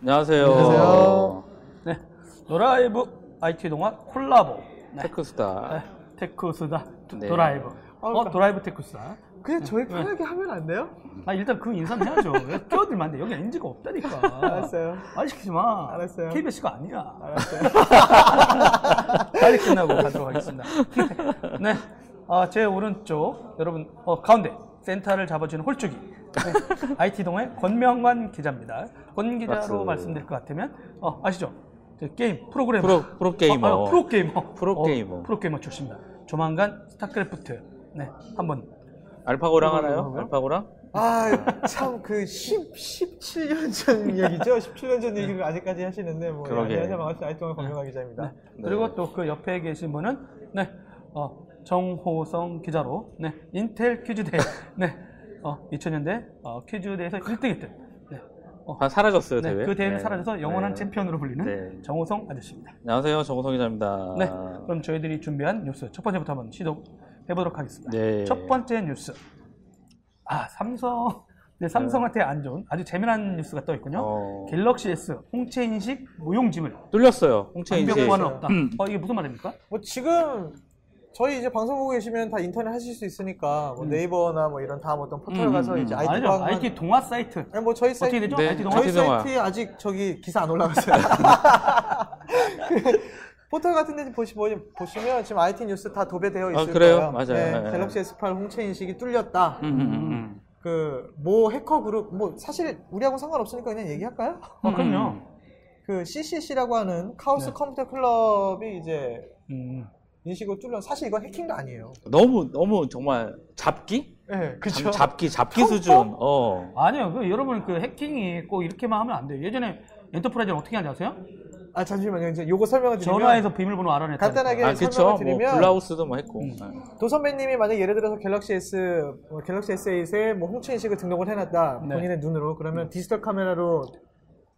안녕하세요. 안녕하세요. 네, 노라이브 IT동아 콜라보. 네, 테크수다. 네, 테크수다 도- 네. 도라이브. 아, 어, 도라이브 테크수다. 그냥 저희 편하게 하면 안 돼요? 아 일단 그 인사는 해야죠. 왜 끼어들면 안 돼. 여기 NG가 없다니까. 알았어요. 말 시키지 마. 알았어요. KBS가 아니야. 알았어요. 빨리 끝나고 가도록 하겠습니다. 네, 아, 제 오른쪽 여러분 어, 가운데 센터를 잡아주는 홀쭉이 네, IT동아의 권명관 기자입니다. 권 기자로 박수. 말씀드릴 것 같으면 어, 아시죠? 저 게임 프로그래머 프로, 프로게이머. 어, 아, 프로게이머 프로게이머. 어, 프로게이머 출신입니다. 조만간 스타크래프트 네 한번 알파고랑 하나요? 알파고랑? 아, 참, 그, 10, 17년 전 얘기죠? 17년 전 얘기를 아직까지 하시는데, 뭐. 그러게. 안녕하세요. 반갑습니다. IT동아의 권명관 기자입니다. 네. 그리고 또 그 옆에 계신 분은 네 어, 정호성 기자로 네 인텔 퀴즈대 네 어, 2000년대 어, 퀴즈 대에서 1등 했던 네, 어, 아, 사라졌어요, 네, 대회. 그 대회는 네. 사라져서 영원한 네. 챔피언으로 불리는 네. 정호성 아저씨입니다. 안녕하세요. 정우성 기자입니다. 네, 그럼 저희들이 준비한 뉴스 첫 번째부터 한번 시도해보도록 하겠습니다. 네. 첫 번째 뉴스. 아, 삼성. 네, 삼성한테 안 좋은 아주 재미난 뉴스가 떠 있군요. 어, 갤럭시 S 홍채 인식 무용짐을 뚫렸어요. 홍채 인식. 완벽 보안은 없다. 음. 어, 이게 무슨 말입니까? 뭐, 지금, 저희 이제 방송 보고 계시면 다 인터넷 하실 수 있으니까, 뭐 음. 네이버나 뭐 이런 다음 어떤 포털 음, 가서 음, 이제 음. IT 아니죠. 방만 IT동아 사이트. 아니, 뭐 저희 사이트 어떻게 되죠? 네, IT동아 저희. 사이트에 아직 저기 기사 안 올라갔어요. 그 포털 같은 데 보시, 보시면 지금 IT 뉴스 다 도배되어 있을 아, 그래요? 거예요. 맞아요. 네, 네. 갤럭시 S8 홍채 인식이 뚫렸다. 음, 음, 음, 그 뭐 해커 그룹 뭐 사실 우리하고 상관없으니까 그냥 얘기할까요? 어, 그럼요. 그 CCC라고 하는 카오스 네. 컴퓨터 클럽이 이제 음. 인식을 뚫려 사실 이건 해킹도 아니에요. 음. 너무, 너무 정말 잡기? 네, 잡, 잡기, 잡기? 수준. 어. 아니요, 그 여러분 그 해킹이 꼭 이렇게만 하면 안 돼요. 예전에 엔터프라이즈는 어떻게 하는지 아세요? 아 잠시만요. 이제 요거 설명을 드리면 전화해서 비밀번호 알아냈다. 간단하게 아, 그쵸. 설명을 뭐, 드리면 블라우스도 뭐 했고. 음. 네. 도 선배님이 만약 예를 들어서 갤럭시 S 어, 갤럭시 S8에 뭐 홍채 인식을 등록을 해놨다 네. 본인의 눈으로 그러면 디지털 카메라로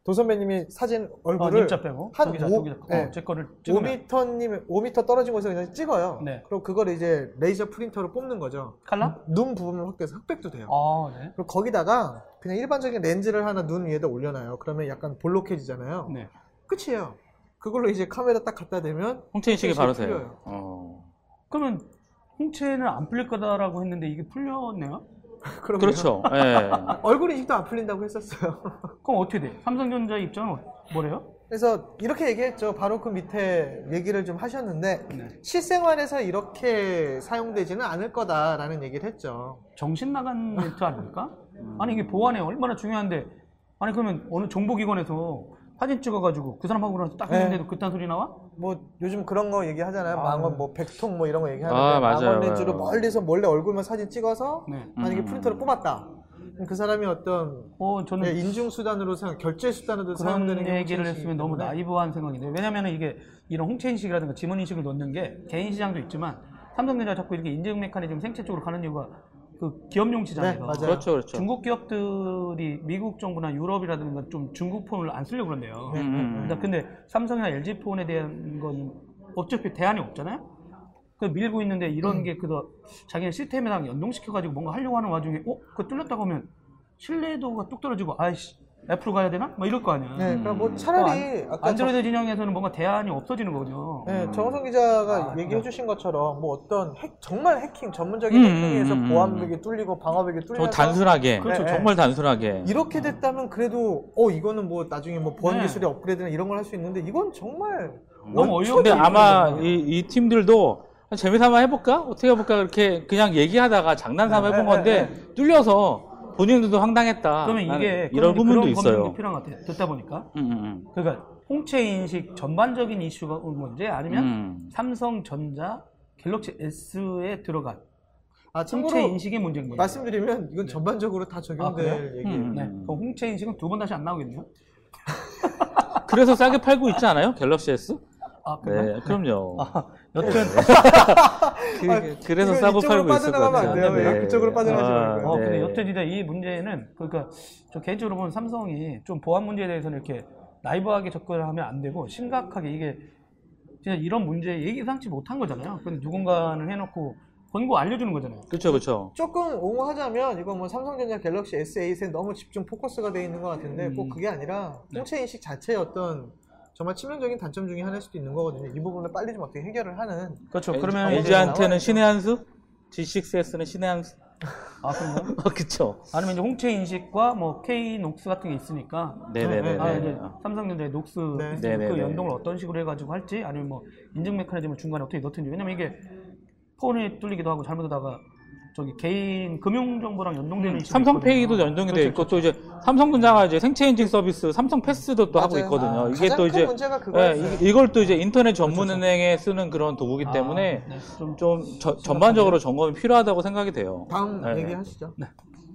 도 선배님이 사진 어, 얼굴을 님자 빼고. 한 저기자, 오- 저기자. 네. 어, 제 거를 찍으면. 5m님 5m 떨어진 곳에 그냥 찍어요. 네. 그리고 그걸 이제 레이저 프린터로 뽑는 거죠. 칼라? 눈 부분을 확대해서 흑백도 돼요. 아, 네. 그리고 거기다가 그냥 일반적인 렌즈를 하나 눈 위에다 올려놔요. 그러면 약간 볼록해지잖아요. 네. 끝이에요. 그걸로 이제 카메라 딱 갖다 대면 홍채 인식이 바로 돼요. 어. 그러면 홍채는 안 풀릴 거다라고 했는데 이게 풀렸네요? 그럼요. 그렇죠. 예. 얼굴 인식도 안 풀린다고 했었어요. 그럼 어떻게 돼? 삼성전자 입장은 뭐래요? 그래서 이렇게 얘기했죠. 바로 그 밑에 얘기를 좀 하셨는데 네. 실생활에서 이렇게 사용되지는 않을 거다라는 얘기를 했죠. 정신 나간 멘트 아닙니까? 아니 이게 보안에 얼마나 중요한데 아니 그러면 어느 정보기관에서 사진 찍어가지고 그 사람하고 나서 딱 네. 했는데도 그딴 소리 나와? 뭐 요즘 그런 거 얘기하잖아요. 아. 망원 뭐 백통 뭐 이런 거 얘기하는데 아, 맞아요. 망원 렌즈로 맞아요. 멀리서 몰래 얼굴만 사진 찍어서 네. 만약에 음. 프린터를 뽑았다. 그럼 그 사람이 어떤 어 저는 네, 인중 수단으로 사용, 결제 수단으로 사용되는 게 얘기를 홍채 했으면 너무 때문에 나이브한 생각인데 왜냐면 이게 이런 홍채 인식이라든가 지문 인식을 넣는 게 개인 시장도 있지만 삼성전자 자꾸 이렇게 인증 메커니즘 생체 쪽으로 가는 이유가 그 기업용 시장에서 네, 맞아요. 그렇죠, 그렇죠. 중국 기업들이 미국 정부나 유럽이라든가 좀 중국 폰을 안 쓰려고 그런대요. 네, 음, 음, 근데 삼성이나 LG 폰에 대한 건 어차피 대안이 없잖아요. 그 밀고 있는데 이런 음. 게 그거 자기네 시스템이랑 연동시켜가지고 뭔가 하려고 하는 와중에 어? 그거 뚫렸다고 하면 신뢰도가 뚝 떨어지고 아이씨 애플로 가야 되나? 뭐 이럴 거 아니야. 네, 그러니까 뭐 어, 차라리 안- 아까 안드로이드 진영에서는 뭔가 대안이 없어지는 거거든요. 네, 정호성 기자가 아, 얘기해 주신 것처럼 뭐 어떤 핵, 정말 해킹 전문적인 음, 해킹에서 음, 음, 보안벽이 뚫리고 방어벽이 저 뚫려서 단순하게. 그렇죠. 네, 정말 단순하게. 이렇게 됐다면 그래도 어 이거는 뭐 나중에 뭐 보안 네. 기술의 업그레이드나 이런 걸 할 수 있는데 이건 정말 너무 원초적인 근데 아마. 이, 이 팀들도 재미삼아 해볼까? 어떻게 해볼까? 그렇게 그냥 얘기하다가 장난삼아 네, 해본 네, 건데 뚫려서 본인들도 황당했다. 그러면 이게 이런 부분도 있어요. 필요한 것 같아요. 듣다 보니까. 음, 음, 그러니까 홍채 인식 전반적인 이슈가 온 문제 아니면 음. 삼성전자 갤럭시 S에 들어간 아 홍채 참고로 인식의 문제인 거예요. 말씀드리면 이건 전반적으로 다 아, 적용될 그래요? 얘기예요. 음. 네. 그럼 홍채 인식은 두 번 다시 안 나오겠네요. 그래서 싸게 팔고 있지 않아요? 갤럭시 S? 아, 그래요? 네, 그럼요. 아, 여튼 그, 래서 이거 싸고 팔고 있을 것 빠져나가면 같아요. 안 돼요. 그쪽으로 빠져나가지 말고요. 어, 네. 근데 여튼 진짜 이 문제는 그러니까 저 개인적으로 보면 삼성이 좀 보안 문제에 대해서는 이렇게 나이브하게 접근을 하면 안 되고 심각하게 이게 진짜 이런 문제 예기상치 못한 거잖아요. 근데 누군가는 해놓고 권고 알려주는 거잖아요. 그렇죠, 그렇죠. 조금 옹호하자면 이거 뭐 삼성전자 갤럭시 S8에 너무 집중 포커스가 돼 있는 것 같은데 음. 꼭 그게 아니라 네. 홍채 인식 자체의 어떤 정말 치명적인 단점 중에 하나일 수도 있는 거거든요. 이 부분을 빨리 좀 어떻게 해결을 하는 그렇죠. 그러면 LG한테는. 신의 한 수, G6S는 신의 한 수. 아 그런가요? 어, 그쵸. 아니면 이제 홍채 인식과 뭐 K 녹스 같은 게 있으니까 네네네. 아, 이제 네. 삼성전자의 녹스 네. 그 네네네. 연동을 어떤 식으로 해가지고 할지 아니면 뭐 인증 메커니즘을 중간에 어떻게 넣든지 왜냐면 이게 폰이 뚫리기도 하고 잘못하다가 저기 개인 금융 정보랑 연동되는 음, 삼성페이도. 연동이 돼 그렇죠, 있고 또 이제 삼성전자가 이제 생체 인증 서비스 삼성 패스도 또 하고 맞아요. 있거든요. 아, 이게 가장 또큰 이제 문제가 예. 이- 이걸 또 이제 인터넷 전문 은행에 쓰는 그런 도구기 아, 때문에 네, 좀, 좀 저- 전반적으로 점검이 필요하다고 생각이 돼요. 다음 네. 얘기하시죠.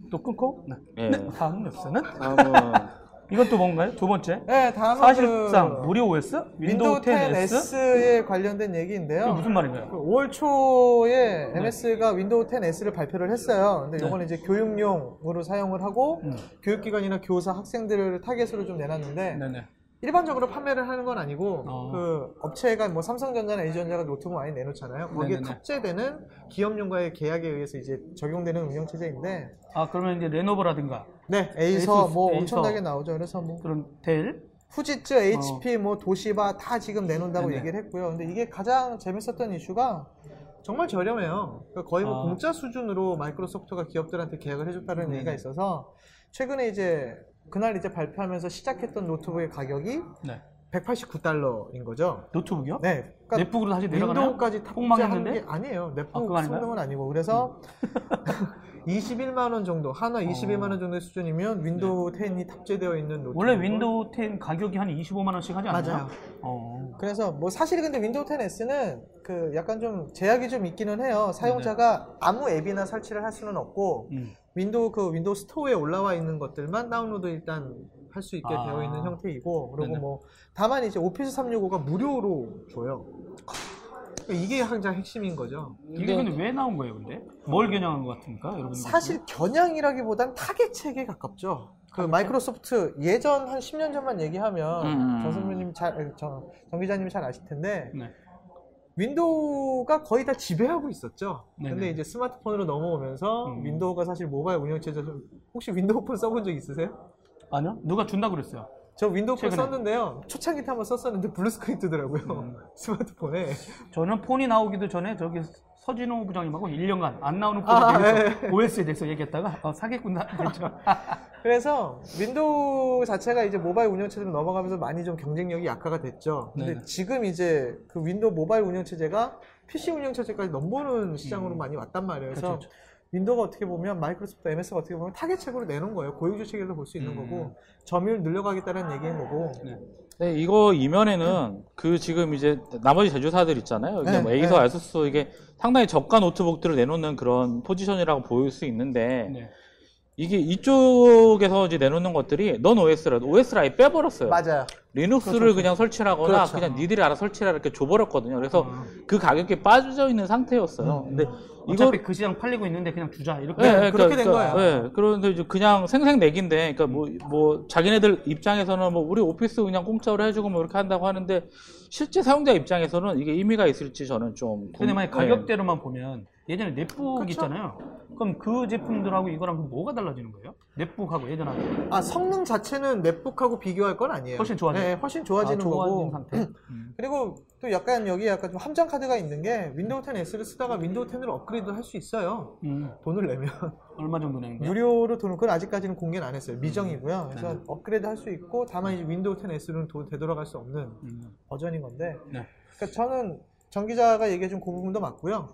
또 끊고 네. 예. 다음 뉴스는 다음은 이건 또 뭔가요? 두 번째 네, 다음은 사실상 그 무료 OS 윈도우 윈도우 10S 10S에 관련된 얘기인데요. 이게 무슨 말인가요? 그 5월 초에 MS가 윈도우 10S를 발표를 했어요. 근데 네. 이거는 이제 교육용으로 사용을 하고 음. 교육기관이나 교사, 학생들을 타겟으로 좀 내놨는데 네네. 일반적으로 판매를 하는 건 아니고 어. 그 업체가 뭐 삼성전자나 LG전자가 노트북 많이 내놓잖아요. 거기에 네네네. 탑재되는 기업용과의 계약에 의해서 이제 적용되는 운영 체제인데 아 그러면 이제 레노버라든가 네 에이서 에이수스, 뭐 에이서. 엄청나게 나오죠. 그래서 뭐 그런 델 후지츠, HP, 뭐 도시바 다 지금 내놓는다고 어. 네네. 얘기를 했고요. 근데 이게 가장 재밌었던 이슈가 정말 저렴해요. 그러니까 거의 뭐 아. 공짜 수준으로 마이크로소프트가 기업들한테 계약을 해줬다는 네네. 얘기가 있어서 최근에 이제 그날 이제 발표하면서 시작했던 노트북의 가격이 네. 189달러인 거죠. 노트북이요? 네. 그러니까 넷북으로 다시 내려가나요? 윈도우까지 탑재한 폭망했는데? 게 아니에요. 아, 넷북 아닌가요? 성능은 아니고 그래서 21만 원 정도, 하나 21만 어. 원 정도의 수준이면 윈도우 10이 탑재되어 있는 노트북. 원래 윈도우 10 가격이 한 25만 원씩 하지 않나요? 맞아요. 어. 그래서 뭐 사실 근데 윈도우 10S는 그 약간 좀 제약이 좀 있기는 해요. 사용자가 아무 앱이나 설치를 할 수는 없고 음. 윈도우 그 윈도우 스토어에 올라와 있는 것들만 다운로드 일단 할 수 있게 아. 되어 있는 형태이고 그리고 네네. 뭐 다만 이제 오피스 365가 무료로 줘요. 그러니까 이게 항상 핵심인 거죠. 이게 근데 왜 나온 거예요, 근데? 뭘 겨냥한 것 같습니까, 여러분? 사실 겨냥이라기보단 타개책에 가깝죠. 그 마이크로소프트 예전 한 10년 전만 얘기하면 음, 음. 정 선배님 잘, 정, 정 기자님이 잘 아실 텐데 네. 윈도우가 거의 다 지배하고 있었죠. 네네. 근데 이제 스마트폰으로 넘어오면서 음. 윈도우가 사실 모바일 운영체제 혹시 윈도우 폰 써본 적 있으세요? 아니요? 누가 준다 그랬어요. 저 윈도우 폰 최근에. 썼는데요. 초창기 때 한번 썼었는데 blue screen 뜨더라고요. 음. 스마트폰에. 저는 폰이 나오기도 전에 저기 서진호 부장님하고 1년간 안 나오는 폰에 아, 대해서 OS에 대해서 얘기했다가 어, 사기꾼 다 됐죠. 그래서 윈도우 자체가 이제 모바일 운영체제로 넘어가면서 많이 좀 경쟁력이 약화가 됐죠. 근데 네네. 지금 이제 그 윈도우 모바일 운영체제가 PC 운영체제까지 넘보는 시장으로 음. 많이 왔단 말이에요. 그래서 그렇죠, 그렇죠. 윈도우가 어떻게 보면 마이크로소프트 MS가 어떻게 보면 타개책으로 내놓은 거예요. 고육지책으로 볼 수 있는 음. 거고 점유율 늘려가겠다는 얘기인 거고. 네. 네, 이거 이면에는 그 지금 이제 나머지 제조사들 있잖아요. 이게 네, 뭐 에이서, 네. 아수스 이게 상당히 저가 노트북들을 내놓는 그런 포지션이라고 보일 수 있는데 네. 이게 이쪽에서 이제 내놓는 것들이 non-OS라 OS를 아예 빼버렸어요. 맞아요. 리눅스를 그렇죠, 그냥 설치하거나 그렇죠. 그냥 니들이 알아 설치해라 이렇게 줘버렸거든요. 그래서 아. 그 가격에 빠져 있는 상태였어요. 근데 이거 어차피 그 시장 팔리고 있는데 그냥 주자 이렇게 네, 네, 그렇게 된 거예요. 네, 그런데 이제 그냥 생색내기인데, 그러니까 뭐, 뭐, 자기네들 입장에서는 뭐, 우리 오피스 그냥 공짜로 해주고 뭐 이렇게 한다고 하는데, 실제 사용자 입장에서는 이게 의미가 있을지 저는 좀. 근데 만약 네. 가격대로만 보면 예전에 넷북? 있잖아요. 그럼 그 제품들하고 이거랑 뭐가 달라지는 거예요? 넷북하고 예전하고 아 성능 자체는 넷북하고 비교할 건 아니에요. 훨씬 좋아져요? 네, 훨씬 좋아지는 아, 거고. 상태. 음. 그리고 또 약간 여기 약간 좀 함정 카드가 있는 게 윈도우 10S를 쓰다가 윈도우 10으로 업그레이드 할 수 있어요. 음. 돈을 내면 얼마 정도 내는 거예요? 무료로 돈을 그건 아직까지는 공개는 안 했어요. 미정이고요. 그래서 네. 업그레이드 할 수 있고 다만 이제 윈도우 10S로는 돈 되돌아갈 수 없는 음. 버전인 건데. 네. 그러니까 저는 정 기자가 얘기해 준 그 부분도 맞고요.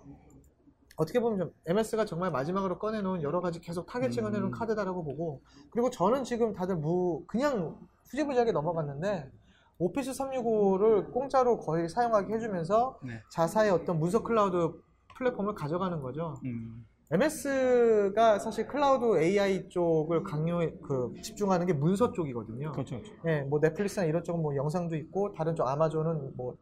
어떻게 보면 좀 MS가 정말 마지막으로 꺼내놓은 여러 가지 계속 타개책 꺼내는 음. 카드다라고 보고 그리고 저는 지금 다들 무 그냥 후지부지하게 넘어갔는데 오피스 365를 공짜로 거의 사용하게 해주면서 네. 자사의 어떤 문서 클라우드 플랫폼을 가져가는 거죠. 음. MS가 사실 클라우드 AI 쪽을 강요 그 집중하는 게 문서 쪽이거든요. 그렇죠. 그렇죠. 예, 뭐 넷플릭스나 이런 쪽은 뭐 영상도 있고 다른 쪽 아마존은 뭐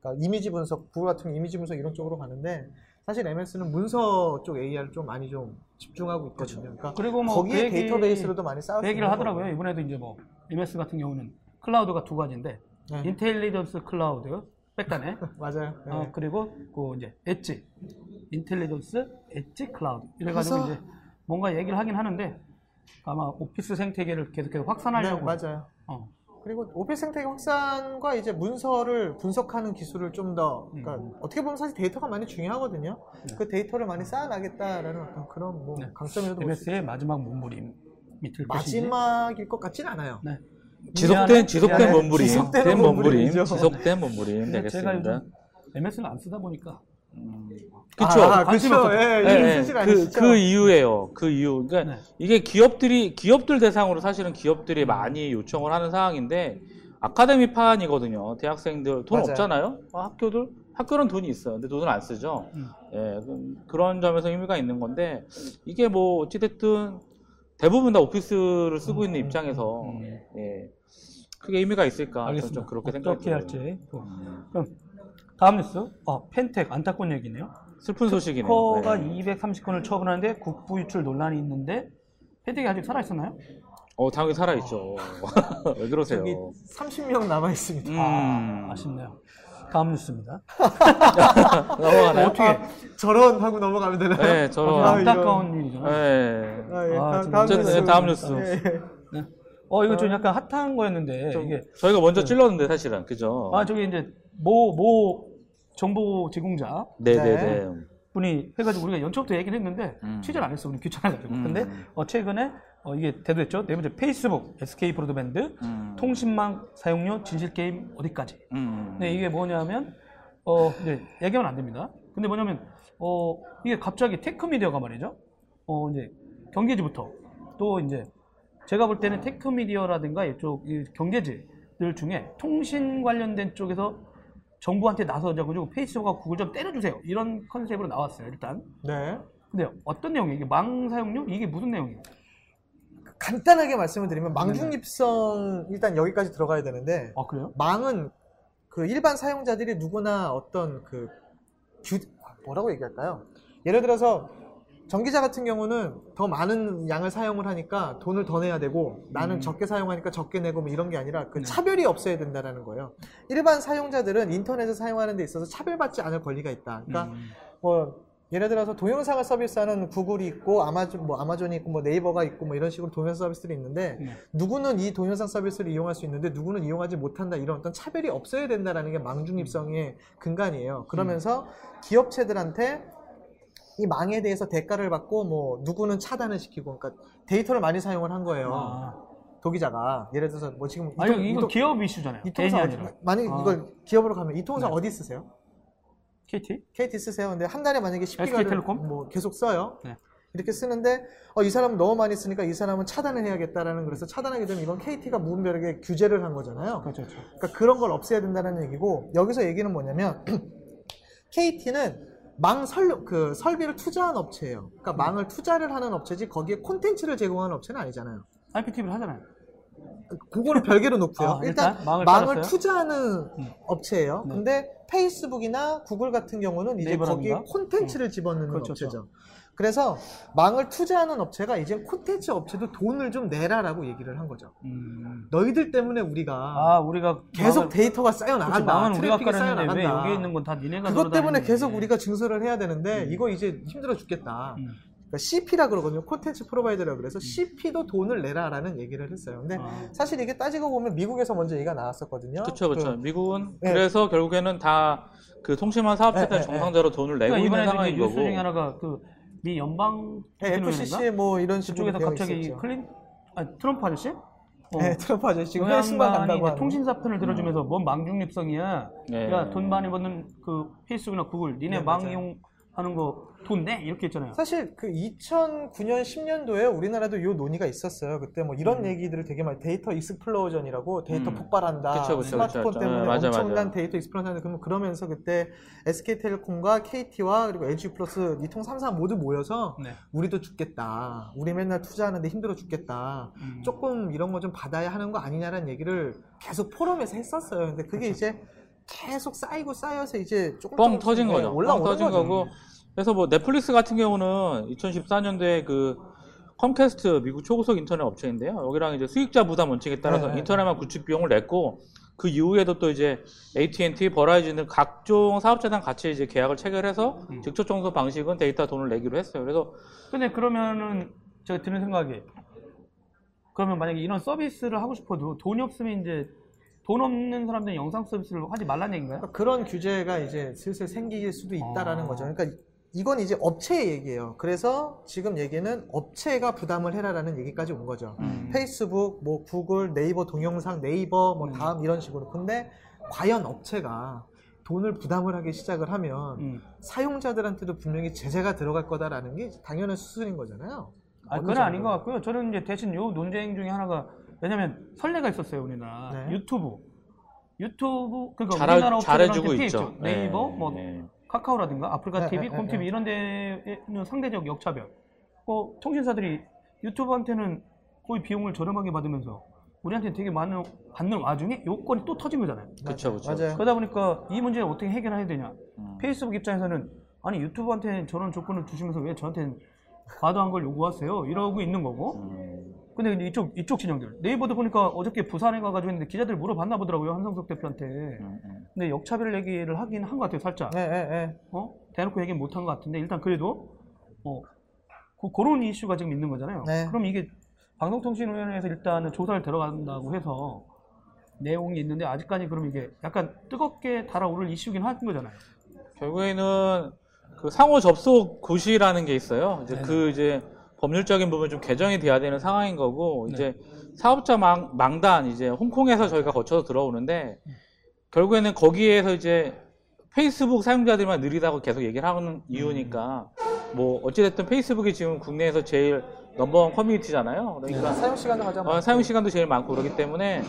그러니까 이미지 분석, 구글 같은 이미지 분석 이런 쪽으로 가는데 사실 MS는 문서 쪽 AI를 좀 많이 좀 집중하고 있거든요. 그러니까 그리고 뭐 거기에 그 얘기- 데이터베이스로도 많이 쌓을 그수 얘기를 하더라고요. 거고. 이번에도 이제 뭐 MS 같은 경우는 클라우드가 두 가지인데 네. intelligence cloud 백단에 맞아요. 네. 어, 그리고 그 이제 edge intelligence edge cloud 이래가지고 그래서- 이제 뭔가 얘기를 하긴 하는데 아마 오피스 생태계를 계속해서 확산하려고 네, 맞아요. 어, 그리고 오피스 생태계 확산과 이제 문서를 분석하는 기술을 좀 더, 그러니까 음. 어떻게 보면 사실 데이터가 많이 중요하거든요. 네. 그 데이터를 많이 쌓아나겠다라는 어떤 그런 뭐 네. 강점이라도 볼수 MS의 마지막 몸부림이 될 것인지 마지막일 것 같진 않아요. 네. 지속된. 지속된. 몸부림, 된. 지속된 몸부림 근데 제가 되겠습니다. 요즘 MS를 안 쓰다 보니까 그렇죠. 아, 그쵸. 없었죠. 예, 예, 예. 그. 그 이유예요. 그 이유. 그러니까 네. 이게 기업들이 기업들 대상으로 사실은 기업들이 많이 요청을 하는 상황인데 아카데미 판이거든요. 대학생들 돈 맞아요. 없잖아요. 아, 학교들 학교는 돈이 있어요. 근데 돈을 안 쓰죠. 음. 예, 그- 그런 점에서 의미가 있는 건데 이게 뭐 어찌됐든 대부분 다 오피스를 쓰고 있는 입장에서 음. 예, 크게 의미가 있을까? 알겠습니다. 좀 그렇게 생각이 어떻게. 할지. 또. 그럼 다음 뉴스. 어, 펜텍 안타까운 얘기네요. 슬픈 소식이네요. 커가 네. 230건을 처분하는데 국부 유출 논란이 있는데 펜텍이 아직 살아 있었나요? 어, 당연히 살아있죠. 왜 그러세요? 저기 30명 남아 있습니다. 음. 아, 아쉽네요. 다음 뉴스입니다. 넘어가나요? 어떻게? 저런 하고 넘어가면 되나요? 네, 저런. 아. 안타까운 일이잖아요. 네. 아, 예. 아, 다- 다음 어쨌든, 뉴스. 네, 다음 뉴스. 예, 예. 네. 어, 이거 좀 약간 핫한 거였는데 좀 이게 저희가 먼저 찔렀는데 사실은 그죠? 아 저기 이제 모 모 정보 제공자 네네네. 분이 해가지고 우리가 연초부터 얘기를 했는데 음. 취재를 안 했어 우리 귀찮아가지고 음. 근데 어, 최근에 어, 이게 대두했죠 네 번째 페이스북 SK 브로드밴드 음. 통신망 사용료 진실 게임 어디까지 음. 네, 이게 뭐냐면 어 이제 얘기하면 안 됩니다 근데 뭐냐면 어 이게 갑자기 tech media가 말이죠 어 이제 경제지부터 또 이제 제가 볼 때는 tech media라든가 이쪽 이 경제지들 중에 통신 관련된 쪽에서 정부한테 나서자고 페이스북과 구글 좀 때려주세요. 이런 컨셉으로 나왔어요 일단. 네. 근데 어떤 내용이에요? 이게 망 사용료? 이게 무슨 내용이에요? 간단하게 말씀을 드리면 망중립성 일단 여기까지 들어가야 되는데 아 그래요? 망은 그 일반 사용자들이 누구나 어떤 그 규, 뭐라고 얘기할까요? 예를 들어서 전기자 같은 경우는 더 많은 양을 사용을 하니까 돈을 더 내야 되고 나는 음. 적게 사용하니까 적게 내고 뭐 이런 게 아니라 그 네. 차별이 없어야 된다라는 거예요. 일반 사용자들은 인터넷을 사용하는 데 있어서 차별받지 않을 권리가 있다. 그러니까 음. 뭐 예를 들어서 동영상을 서비스하는 구글이 있고 아마존 뭐 아마존이 있고 뭐 네이버가 있고 뭐 이런 식으로 동영상 서비스들이 있는데 네. 누구는 이 동영상 서비스를 이용할 수 있는데 누구는 이용하지 못한다 이런 어떤 차별이 없어야 된다라는 게 망중립성의 근간이에요. 그러면서 기업체들한테 이 망에 대해서 대가를 받고 뭐 누구는 차단을 시키고 그러니까 데이터를 많이 사용을 한 거예요. 아. 도기자가 예를 들어서 뭐 지금 아니 이통- 이거 이통- 기업 이슈잖아요 이 개인이 통상 아니라 만약 아. 이걸 기업으로 가면 이 통상 네. 어디 쓰세요? KT KT 쓰세요. 근데 한 달에 만약에 10기가를 SK텔레콤? 뭐 계속 써요. 네. 이렇게 쓰는데 어, 이 사람은 너무 많이 쓰니까 이 사람은 차단을 해야겠다라는 그래서 차단하게 되면 이건 KT가 무분별하게 규제를 한 거잖아요. 그렇죠, 그렇죠. 그러니까 그런 걸 없애야 된다는 얘기고 여기서 얘기는 뭐냐면 KT는 망 설, 그 설비를 투자한 업체예요. 그러니까 음. 망을 투자를 하는 업체지 거기에 콘텐츠를 제공하는 업체는 아니잖아요. IPTV를 하잖아요. 그거는 별개로 놓고요. 아, 일단, 일단 망을 망을, 깔았어요? 투자하는 음. 업체예요. 네. 근데 페이스북이나 구글 같은 경우는 이제? 거기에 콘텐츠를 집어넣는 그렇죠, 업체죠. 그 래서 망을 투자하는 업체가 이제 콘텐츠 업체도 돈을 좀 내라라고 얘기를 한 거죠. 음. 너희들 때문에 우리가 아, 우리가 계속 망을- 데이터가 쌓여 나간다. 망은 우리가 트래픽이 쌓여 깔았는데 왜 나간다. 여기에 있는 건 다 니네가 그것 때문에 돌아다니는데. 계속 우리가 증설을 해야 되는데 음. 이거 이제 힘들어 죽겠다. 음. 그러니까 CP라 그러거든요. 콘텐츠 프로바이더라 그래서 CP도 돈을 내라라는 얘기를 했어요. 근데 아. 사실 이게 따지고 보면 미국에서 먼저 얘기가 나왔었거든요. 그렇죠, 그렇죠. 그- 미국은 네. 그래서 결국에는 다 그 통신망 사업체들 네, 네, 정상적으로 돈을 내고 그러니까 있는 이번에 상황인 이제 뉴스 거고. 중에 하나가 그 미 연방 네? FCC 뭐 이런 식으로 그쪽에서 되어 갑자기 있었죠. 클린 아니, 트럼프 아저씨? 어, 네, 트럼프 아저씨 지금 그 양반이 간다고 하는. 통신사 편을 들어주면서 뭔 망중립성이야. 네. 야, 돈 많이 버는 그 페이스북이나 구글, 니네 네, 망 맞아요. 이용하는 거 돈 내? 이렇게 했잖아요. 사실 그 2009년 10년도에 우리나라도 이 논의가 있었어요. 그때 뭐 이런 음. 얘기들을 되게 많이 데이터 explosion이라고 데이터 음. 폭발한다. 그쵸, 그쵸, 스마트폰 그쵸. 때문에 네, 맞아, 엄청난 맞아. 데이터 explosion한다. 그러면 그러면서 그때 SK텔레콤과 KT와 그리고 LG 플러스 이통 3사 모두 모여서 네. 우리도 죽겠다. 우리 맨날 투자하는데 힘들어 죽겠다. 음. 조금 이런 거 좀 받아야 하는 거 아니냐라는 얘기를 계속 포럼에서 했었어요. 근데 그게 그렇죠. 이제 계속 쌓이고 쌓여서 이제 조금 뻥 터진 네, 거죠. 뻥 올라오는 터진 거죠. 거고. 그래서 뭐 넷플릭스 같은 경우는 2014년도에 그 컴캐스트 미국 초고속 인터넷 업체인데요. 여기랑 이제 수익자 부담 원칙에 따라서 네, 네. 인터넷만 구축 비용을 냈고 그 이후에도 또 이제 AT&T, 버라이즌 등 각종 사업자랑 같이 이제 계약을 체결해서 음. 직접 청소 방식은 데이터 돈을 내기로 했어요. 그래서 근데 그러면은 제가 드는 생각이 그러면 만약에 이런 서비스를 하고 싶어도 돈이 없으면 이제 돈 없는 사람들은 영상 서비스를 하지 말라는 얘기인가요? 그러니까 그런 규제가 이제 슬슬 생길 수도 있다라는 아. 거죠. 그러니까 이건 이제 업체의 얘기예요. 그래서 지금 얘기는 업체가 부담을 해라라는 얘기까지 온 거죠. 음. 페이스북, 뭐 구글, 네이버 동영상, 네이버, 뭐 음. 다음 이런 식으로. 근데 과연 업체가 돈을 부담을 하기 시작을 하면 음. 사용자들한테도 분명히 제재가 들어갈 거다라는 게 당연한 수순인 거잖아요. 아, 그건 정도. 아닌 것 같고요. 저는 이제 대신 요 논쟁 중에 하나가 왜냐면 선례가 있었어요, 우리나라. 네. 유튜브. 유튜브 그러니까 잘하- 우리나라 잘해주고 업체들한테 있죠. 피했죠. 네이버, 네, 뭐 네. 카카오라든가 아프리카 네, TV, 네, 콤 네, TV 네. 이런 데에는 상대적 역차별. 어, 통신사들이 유튜브한테는 거의 비용을 저렴하게 받으면서 우리한테는 되게 많은 받는 와중에 요건이 또 터진 거잖아요. 그쵸, 그쵸. 맞아요. 그러다 보니까 이 문제를 어떻게 해결해야 되냐. 음. 페이스북 입장에서는 아니 유튜브한테 저런 조건을 주시면서 왜 저한테는 과도한 걸 요구하세요? 이러고 있는 거고. 음. 근데 이쪽 이쪽 진영들 네이버도 보니까 어저께 부산에 가가지고 했는데 기자들 물어봤나 보더라고요 한성석 대표한테. 음, 음. 근데 역차별 얘기를 하긴 한 것 같아요 살짝. 네, 네, 네. 어 대놓고 얘기 못 한 것 같은데 일단 그래도 어 그, 그런 이슈가 지금 있는 거잖아요. 네. 그럼 이게 방송통신위원회에서 일단은 조사를 들어간다고 해서 내용이 있는데 아직까지 그럼 이게 약간 뜨겁게 달아오를 이슈긴 한 거잖아요. 결국에는 그 상호 접속 고시라는 게 있어요. 이제 네네. 그 이제 법률적인 부분 좀 개정이 돼야 되는 상황인 거고 네. 이제 사업자 망, 망단 이제 홍콩에서 저희가 거쳐서 들어오는데 결국에는 거기에서 이제 페이스북 사용자들만 느리다고 계속 얘기를 하는 이유니까 뭐 어찌됐든 페이스북이 지금 국내에서 제일 넘버원 커뮤니티잖아요. 그러니까 사용 시간도 가장 어, 많고. 사용 시간도 제일 많고 그렇기 때문에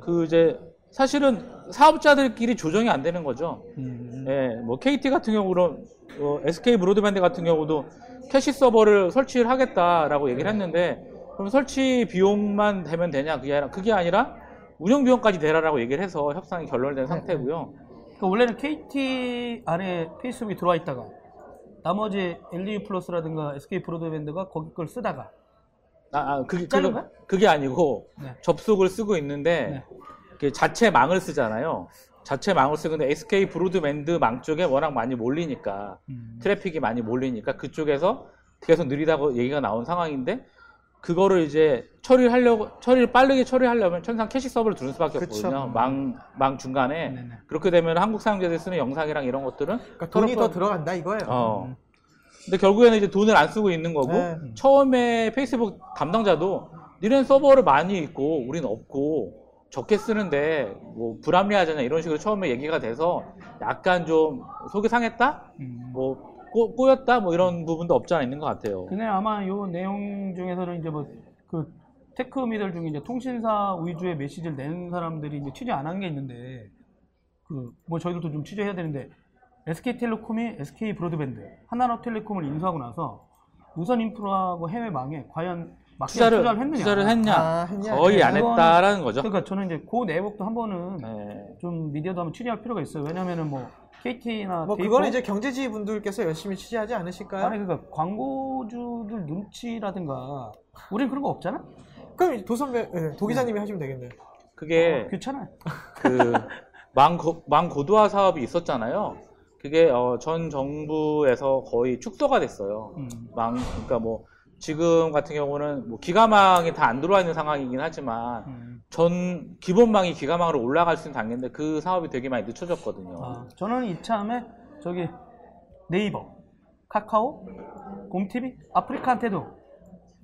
그 이제 사실은 사업자들끼리 조정이 안 되는 거죠. 음. 예, 뭐 KT 같은 경우로 어, SK 브로드밴드 같은 경우도 캐시 서버를 설치를 하겠다라고 얘기를 했는데 그럼 설치 비용만 되면 되냐 그게 아니라 그게 아니라 운영 비용까지 대라라고 얘기를 해서 협상이 결렬된 상태고요. 그러니까 원래는 KT 안에 페이스북이 들어와 있다가 나머지 LG 플러스라든가 SK 브로드밴드가 거기 걸 쓰다가 아, 아, 그게 그거- 거야? 그게 아니고 네. 접속을 쓰고 있는데 네. 그 자체 망을 쓰잖아요. 자체 망을 쓰는데 SK 브로드밴드 망 쪽에 워낙 많이 몰리니까 음. 트래픽이 많이 몰리니까 그쪽에서 계속 느리다고 얘기가 나온 상황인데 그거를 이제 처리하려고 처리를 빠르게 처리하려면 천상 캐시 서버를 두는 수밖에 그쵸. 없거든요. 망, 망 중간에 네네. 그렇게 되면 한국 사용자들이 쓰는 영상이랑 이런 것들은 그러니까 돈이 더 들어간다 이거예요. 어. 근데 결국에는 이제 돈을 안 쓰고 있는 거고 네. 처음에 페이스북 담당자도 니네 서버를 많이 있고 우린 없고 적게 쓰는데 뭐 불합리하잖아 이런 식으로 처음에 얘기가 돼서 약간 좀 속이 상했다 음. 뭐 꼬, 꼬였다 뭐 이런 부분도 없지 않아 있는 것 같아요. 근데 아마 요 내용 중에서는 이제 뭐그 테크미들 중에 이제 통신사 위주의 메시지를 내는 사람들이 이제 취재 안 한 게 있는데 그 뭐 저희들도 좀 취재해야 되는데 SK텔레콤이 SK 브로드밴드, 하나로텔레콤을 인수하고 나서 무선 인프라하고 해외망에 과연 투자를 투자를, 했느냐? 투자를 했냐 아, 했냐? 거의 안 했다라는 거죠. 그러니까 저는 이제 그 내역도 한 번은 네. 좀 미디어도 한번 취재할 필요가 있어요. 왜냐면은 뭐 KT나 뭐 그거는 이제 경제지 분들께서 열심히 취재하지 않으실까요? 아니 그러니까 광고주들 눈치라든가 우리는 그런 거 없잖아. 그럼 도선배 예, 도기자님이 하시면 되겠네요. 그게 어, 귀찮아요. 그 망고, 망고도화 사업이 있었잖아요. 그게 어, 전 정부에서 거의 축소가 됐어요. 음. 망 그러니까 뭐 지금 같은 경우는 뭐 기가망이 다 안 들어와 있는 상황이긴 하지만 음. 전 기본망이 기가망으로 올라갈 수 있는 단계인데 그 사업이 되게 많이 늦춰졌거든요. 아, 저는 이참에 저기 네이버, 카카오, 공TV, 아프리카한테도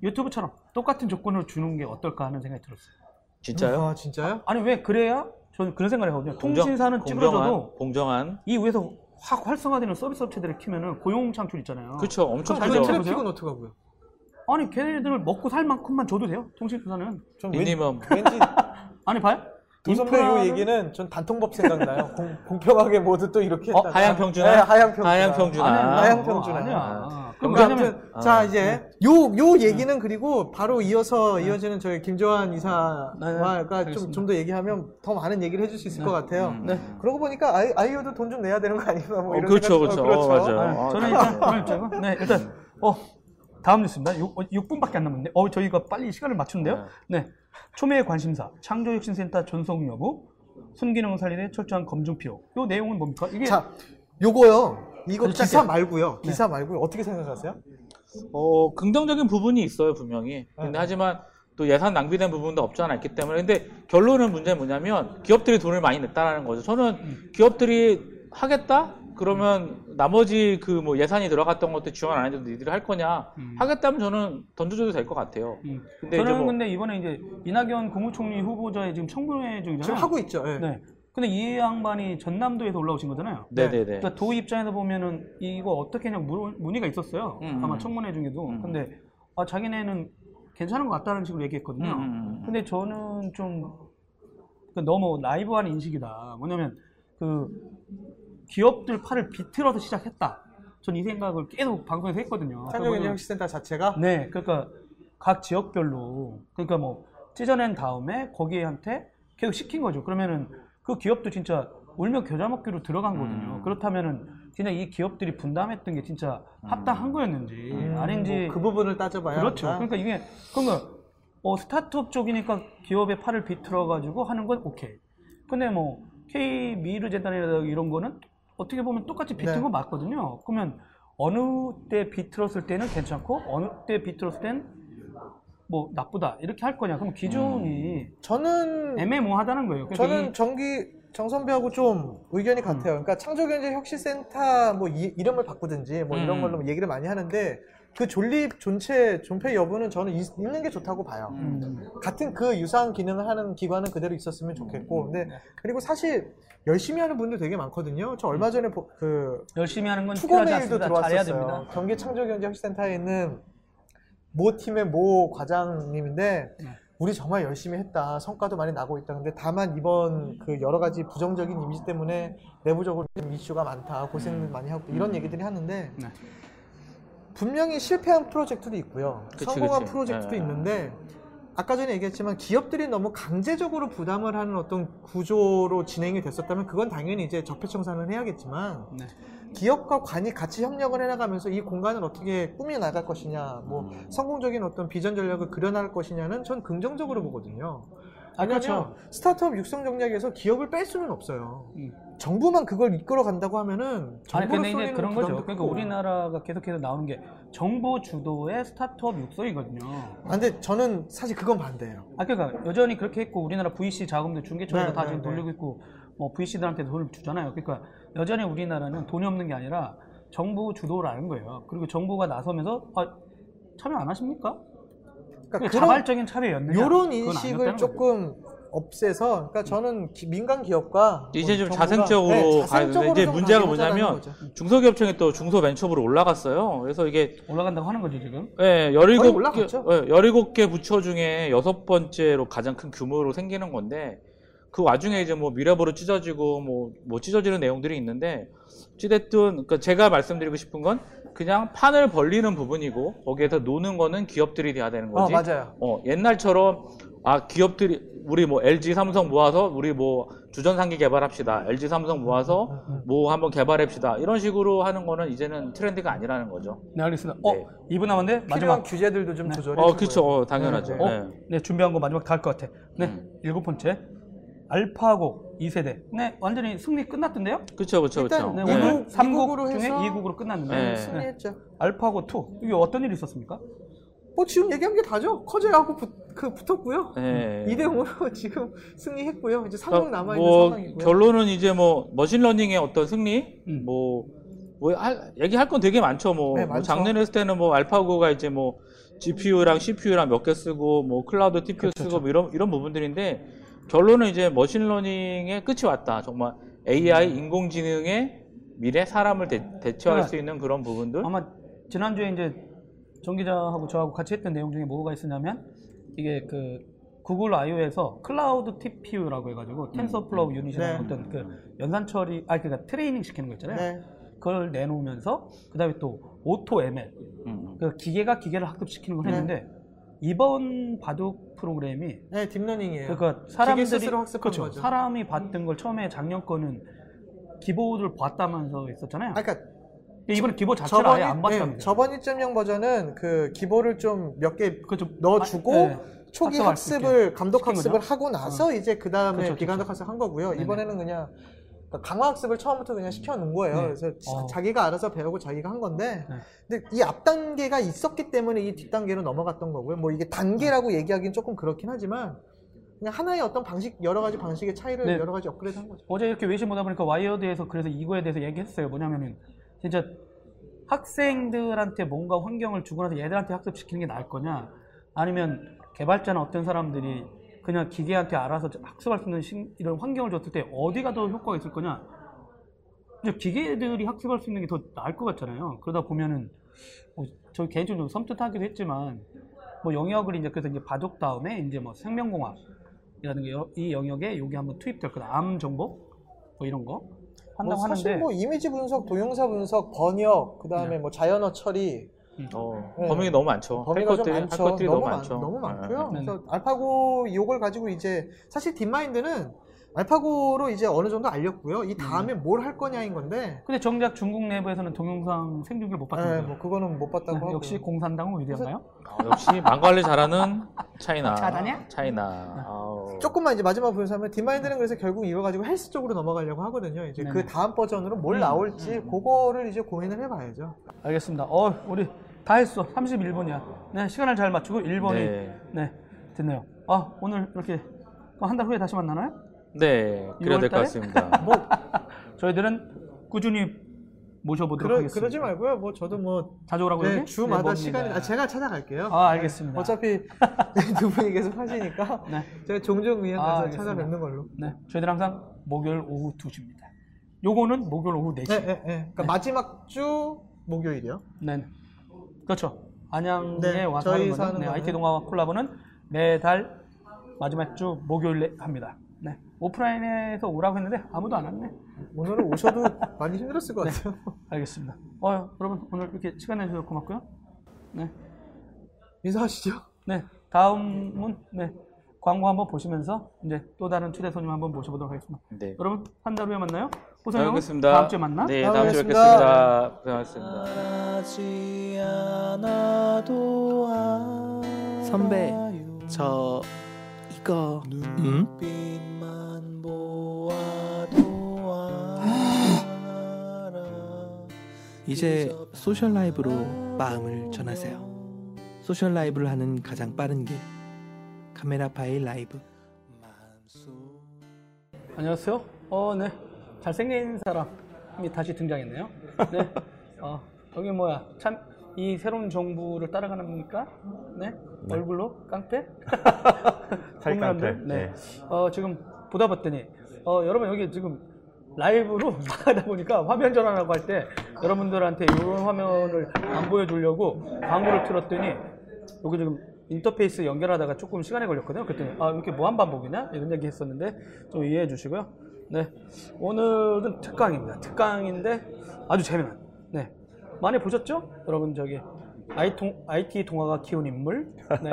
유튜브처럼 똑같은 조건을 주는 게 어떨까 하는 생각이 들었어요. 진짜요? 아, 진짜요? 아니 왜 그래야 저는 그런 생각을 하거든요. 통신사는 공정- 찌그러져도 공정한 이 위에서 확 활성화되는 서비스 업체들을 키면은 고용 창출 있잖아요. 그렇죠 엄청 크죠 되는 트래픽은 어떻게 하고요? 아니 걔네들 먹고 살 만큼만 줘도 돼요. 통신사는. 전 minimum 왠지 아니 봐요. 도선배 요 인프라는- 얘기는 전 단통법 생각나요. 공, 공평하게 모두 또 이렇게 어, 했다가. 하향 평준화? 네, 하향 평준화. 하향 평준화. 아니야. 하향 어, 평준화. 아니야. 그럼 그러니까 왜냐면 아무튼 아, 자 이제 요 요 얘기는 그리고 바로 이어서 이어지는 저희 김조한 이사가 네, 좀. 좀 더 얘기하면 더 많은 얘기를 해줄 수 있을 것 같아요. 음. 네. 그러고 보니까 아이, 아이유도 돈 좀 내야 되는 거 아닌가 뭐 어, 이런 그렇죠, 생각도- 그렇죠. 어, 맞아요. 아, 저는 네. 일단 그럴 입장은 네 일단 어 다음 뉴스입니다. 6, 분밖에안 남았는데, 어, 저희가 빨리 시간을 맞추는데요. 네. 초미의 관심사, 창조혁신센터 전속 여부, 순기능을 살리는 철저한 검증 필요. 이 내용은 뭡니까? 이게 자, 요거요. 이거 기사 짧게. 말고요. 기사 말고요. 어떻게 생각하세요? 어, 긍정적인 부분이 있어요, 분명히. 근데 네. 하지만 또 예산 낭비된 부분도 없지 않아 있기 때문에. 근데 결론은 문제는 뭐냐면 기업들이 돈을 많이 냈다라는 거죠. 저는 기업들이 하겠다? 그러면 나머지 그 뭐 예산이 들어갔던 것도 지원 안 해도 니들이 할 거냐? 음. 하겠다면 저는 던져줘도 될 것 같아요. 음. 근데 저는 이제 뭐 근데 이번에 이제 이낙연 국무총리 후보자의 지금 청문회 중이잖아요. 지금 하고 있죠. 예. 네. 근데 이 양반이 전남도에서 올라오신 거잖아요. 네네네. 그러니까 도 입장에서 보면은 이거 어떻게 문- 문의가 있었어요. 음, 아마 음. 청문회 중에도. 음. 근데 아, 자기네는 괜찮은 것 같다는 식으로 얘기했거든요. 음, 음, 음. 근데 저는 좀그 너무 나이브한 인식이다. 뭐냐면 그 기업들 팔을 비틀어서 시작했다. 전 이 생각을 계속 방송에서 했거든요. 창조경제혁신센터 자체가 네, 그러니까 각 지역별로 그러니까 뭐 찢어낸 다음에 거기에한테 계속 시킨 거죠. 그러면은 그 기업도 진짜 울며 겨자 먹기로 들어간 거거든요. 음. 그렇다면은 진짜 이 기업들이 분담했던 게 진짜 합당한 거였는지 음, 아닌지 뭐 그 부분을 따져봐야 그렇죠. 한다. 그러니까 이게 그러니까 어, 스타트업 쪽이니까 기업의 팔을 비틀어 가지고 하는 건 오케이. 근데 뭐 K 미르 재단이라든가 이런 거는 어떻게 보면 똑같이 비틀 네. 거 맞거든요. 그러면 어느 때 비틀었을 때는 괜찮고 어느 때 비틀었을 때는 뭐 나쁘다 이렇게 할 거냐? 그럼 기준이 저는 애매모호하다는 거예요. 그러니까 저는 이- 정기 정선배하고 좀 의견이 같아요. 그러니까 창조경제 혁신센터 뭐 이, 이름을 바꾸든지 뭐 이런 음. 걸로 얘기를 많이 하는데 그 존립 존체 존폐 여부는 저는 있, 는게 좋다고 봐요. 음, 같은 그 유사한 기능을 하는 기관은 그대로 있었으면 좋겠고, 근데 네. 그리고 사실 열심히 하는 분들 되게 많거든요. 저 얼마 전에 보- 그 열심히 하는 건 투고 메일도 않습니다. 잘해야 들어왔었어요. 됩니다. 경기 창조 경제 혁신센터에 있는 모 팀의 모 과장님인데 네. 우리 정말 열심히 했다. 성과도 많이 나고 있다. 근데 다만 이번 그 여러 가지 부정적인 이미지 때문에 내부적으로 좀 이슈가 많다. 고생 많이 하고 이런 얘기들이 하는데 네. 분명히 실패한 프로젝트도 있고요. 그치, 성공한 그치. 프로젝트도 예. 있는데 아까 전에 얘기했지만 기업들이 너무 강제적으로 부담을 하는 어떤 구조로 진행이 됐었다면 그건 당연히 이제 적폐청산을 해야겠지만 네. 기업과 관이 같이 협력을 해나가면서 이 공간을 어떻게 꾸며 나갈 것이냐, 뭐 음. 성공적인 어떤 비전 전략을 그려나갈 것이냐는 전 긍정적으로 보거든요. 아, 왜냐하면 그렇죠. 스타트업 육성 전략에서 기업을 뺄 수는 없어요. 음. 정부만 그걸 이끌어 간다고 하면은 아니 근데 이제 그런 거죠. 그러니까. 우리나라가 계속해서 나오는 게 정부 주도의 스타트업 육성이거든요. 아, 근데 저는 사실 그건 반대예요. 아 그러니까 여전히 그렇게 했고 우리나라 VC 자금도 중개청에서 네, 다 네, 지금 네. 돌리고 있고 뭐 VC들한테 돈을 주잖아요. 그러니까 여전히 우리나라는 돈이 없는 게 아니라 정부 주도라는 거예요. 그리고 정부가 나서면서 아, 참여 안 하십니까? 그러니까 그런 자발적인 참여였느냐? 이런 인식을 거죠. 조금 없애서, 그러니까 저는 기- 민간 기업과 이제 뭐좀 정부가- 자생적으로 네, 가야 되는데 자생적으로 이제 좀 문제가 뭐냐면 거죠. 중소기업청이 또 중소벤처부로 올라갔어요. 그래서 이게 올라간다고 하는 거죠 지금. 예, 거의 17개, 올라갔죠. 예, 17개 부처 중에 여섯 번째로 가장 큰 규모로 생기는 건데, 그 와중에 이제 뭐 미래보로 찢어지고, 뭐, 뭐 찢어지는 내용들이 있는데, 어찌됐든, 그러니까 제가 말씀드리고 싶은 건, 그냥 판을 벌리는 부분이고, 거기에서 노는 거는 기업들이 돼야 되는 어, 거지. 맞아요. 어, 옛날처럼, 아, 기업들이, 우리 뭐 LG 삼성 모아서, 우리 뭐 주전상기 개발합시다. LG 삼성 모아서 뭐 한번 개발합시다. 이런 식으로 하는 거는 이제는 트렌드가 아니라는 거죠. 네 알겠습니다. 어 네. 2분 남았는데 마지막. 규제들도 좀 조절해 어. 그쵸. 어, 당연하죠. 네, 어, 네. 네 준비한 거 마지막 다 할 것 같아. 네 음. 일곱 번째 알파고 2세대. 네 완전히 승리 끝났던데요? 그쵸, 그쵸, 일단 그쵸. 네, 네. 오늘 이국- 3국 이국으로 중에 해서 2국으로 끝났는데 네. 네. 승리했죠. 알파고 2 이게 어떤 일이 있었습니까? 뭐 지금 얘기한 게 다죠. 커제하고 붙, 그 붙었고요. 네. 2대 0으로 지금 승리했고요. 이제 3국 남아 있는 뭐, 상황이고요. 결론은 이제 뭐, machine learning의 어떤 승리? 음. 뭐, 뭐, 할- 얘기할 건 되게 많죠. 뭐, 네, 뭐 많죠. 작년에 했을 때는 뭐, 알파고가 이제 뭐, GPU랑 CPU랑 몇 개 쓰고, 뭐, cloud TPU 그렇죠, 쓰고, 뭐 이런, 이런 부분들인데, 결론은 이제 machine learning의 끝이 왔다. 정말 AI, 인공지능의 미래 사람을 대, 대체할 그러니까 수 있는 그런 부분들. 아마 지난주에 이제 정 기자하고 저하고 같이 했던 내용 중에 뭐가 있었냐면 이게 그 구글 I/O에서 클라우드 TPU라고 해가지고 텐서플로우 유닛이라는 네. 어떤 그 연산 처리, 아 그러니까 트레이닝 시키는 거 있잖아요. 네. 그걸 내놓으면서 그다음에 또 auto ML, 음. 그 기계가 기계를 학습시키는 걸 네. 했는데 이번 바둑 프로그램이 네, deep learning이에요. 그러니까 사람들이 스스로 학습한 그렇죠. 거죠. 사람이 봤던 걸 처음에 작년 거는 기보를 봤다면서 있었잖아요. 아, 그러니까 이번에 기보 자체를 아예 안 네, 봤답니다. 저번 1.0 버전은 그 기보를 좀 몇개 그거 좀 넣어주고 아, 네. 초기 학습을 감독 학습을? 하고 나서 이제 그 다음에 그렇죠, 비감독 그렇죠. 학습 한 거고요. 네네. 이번에는 그냥 그러니까 강화 학습을 처음부터 그냥 시켜놓은 거예요. 네. 그래서 어. 자기가 알아서 배우고 자기가 한 건데, 네. 근데 이 앞 단계가 있었기 때문에 이 뒷 단계로 넘어갔던 거고요. 뭐 이게 단계라고 얘기하기는 조금 그렇긴 하지만 그냥 하나의 어떤 방식 여러 가지 방식의 차이를 네. 여러 가지 업그레이드 한 거죠. 어제 이렇게 외신 보다 보니까 와이어드에서 그래서 이거에 대해서 얘기했어요. 뭐냐면은 진짜 학생들한테 뭔가 환경을 주고 나서 얘들한테 학습시키는 게 나을 거냐 아니면 개발자나 어떤 사람들이 그냥 기계한테 알아서 학습할 수 있는 신- 이런 환경을 줬을 때 어디가 더 효과가 있을 거냐 이제 기계들이 학습할 수 있는 게 더 나을 것 같잖아요. 그러다 보면은 뭐 저 개인적으로 섬뜩하기도 했지만 뭐 영역을 이제 그래서 이제 바둑 다음에 이제 뭐 생명공학이라는 게이 영역에 여기 한번 투입될 거다. 암 정보 뭐 이런 거 뭐 사실 하는데 뭐 이미지 분석, 동영사 분석, 번역, 그 다음에 네. 뭐 자연어 처리 어, 네. 범위가 너무 많죠. 범위가 할좀 것들이, 할 많죠. 것들이 너무, 너무, 많, 많죠. 너무 많고요. 네. 그래서 알파고 이걸 가지고 이제 사실 딥마인드는 알파고로 이제 어느 정도 알렸고요. 이 다음에 음. 뭘할 거냐인 건데, 근데 정작 중국 내부에서는 동영상 생중계를 못 네, 봤다고요. 뭐 그거는 못 봤다고 하고 역시 공산당은 위대한가요? 아, 역시 망 관리 잘하는 China. 차다냐? China. 아우. 조금만 이제 마지막 보여서면 딥마인드는 그래서 결국 이거 가지고 헬스 쪽으로 넘어가려고 하거든요. 이제 네네. 그 다음 버전으로 뭘 음. 나올지 그거를 이제 고민을 해봐야죠. 알겠습니다. 어, 우리 다 했어. 31분이야. 네, 시간을 잘 맞추고 1번이 네. 네. 됐네요. 아, 오늘 이렇게 한 달 후에 다시 만나나요? 네, 그래야 될것 6월 같습니다. 뭐 저희들은 꾸준히 모셔보도록 그러, 하겠습니다. 그러지 말고요. 뭐 저도 뭐 자주 오라고 네, 여기? 주마다 네. 시간이 아, 제가 찾아갈게요. 아, 알겠습니다. 어차피 두 분이 계속 하시니까 네. 제가 종종 그냥 아, 가서 알겠습니다. 찾아뵙는 걸로. 네, 저희들 항상 목요일 오후 2시입니다. 요거는 목요일 오후 4시. 네, 네, 네. 그러니까 마지막 주 목요일이요. 네. 그렇죠. 안양에 네, 와서 저희 하는 거는 사는 네, 거는. IT 동아와 콜라보는 매달 마지막 주 목요일에 합니다. 네. 오프라인에서 오라고 했는데 아무도 안 왔네. 오늘은 오셔도 많이 힘들었을 것 같아요. 알겠습니다. 어, 여러분 오늘 이렇게 시간 내주셔서 고맙고요. 네. 인사하시죠. 네. 다음은 네. 광고 한번 보시면서 이제 또 다른 초대 손님 한번 모셔보도록 하겠습니다. 네. 여러분 한 달 후에 만나요. 잘 보세요. 뵙겠습니다. 다음 주에 만나. 네, 다음에 다음 주에 뵙겠습니다. 뵙겠습니다. 고생하셨습니다. 선배, 저 이거 음? 이제 social live로 마음을 전하세요. social live를 하는 가장 빠른 길. 카메라파이 라이브. 안녕하세요. 어, 네. 잘생긴 사람이 다시 등장했네요. 네. 어, 여기 뭐야. 참, 이 새로운 정부를 따라가는 겁니까? 네. 얼굴로? 깡패? 살깡패. 네. 네. 어, 지금 보다 봤더니, 어, 여러분 여기 지금 라이브로 나가다 보니까 화면 전환하고 할 때 여러분들한테 이런 화면을 안 보여주려고 광고를 틀었더니 여기 지금 인터페이스 연결하다가 조금 시간이 걸렸거든요. 그랬더니 아 이렇게 무한 반복이냐 이런 얘기 했었는데 좀 이해해 주시고요. 네 오늘은 특강입니다. 특강인데 아주 재미난. 네 많이 보셨죠? 여러분 저기 IT, IT 동화가 키운 인물, 네.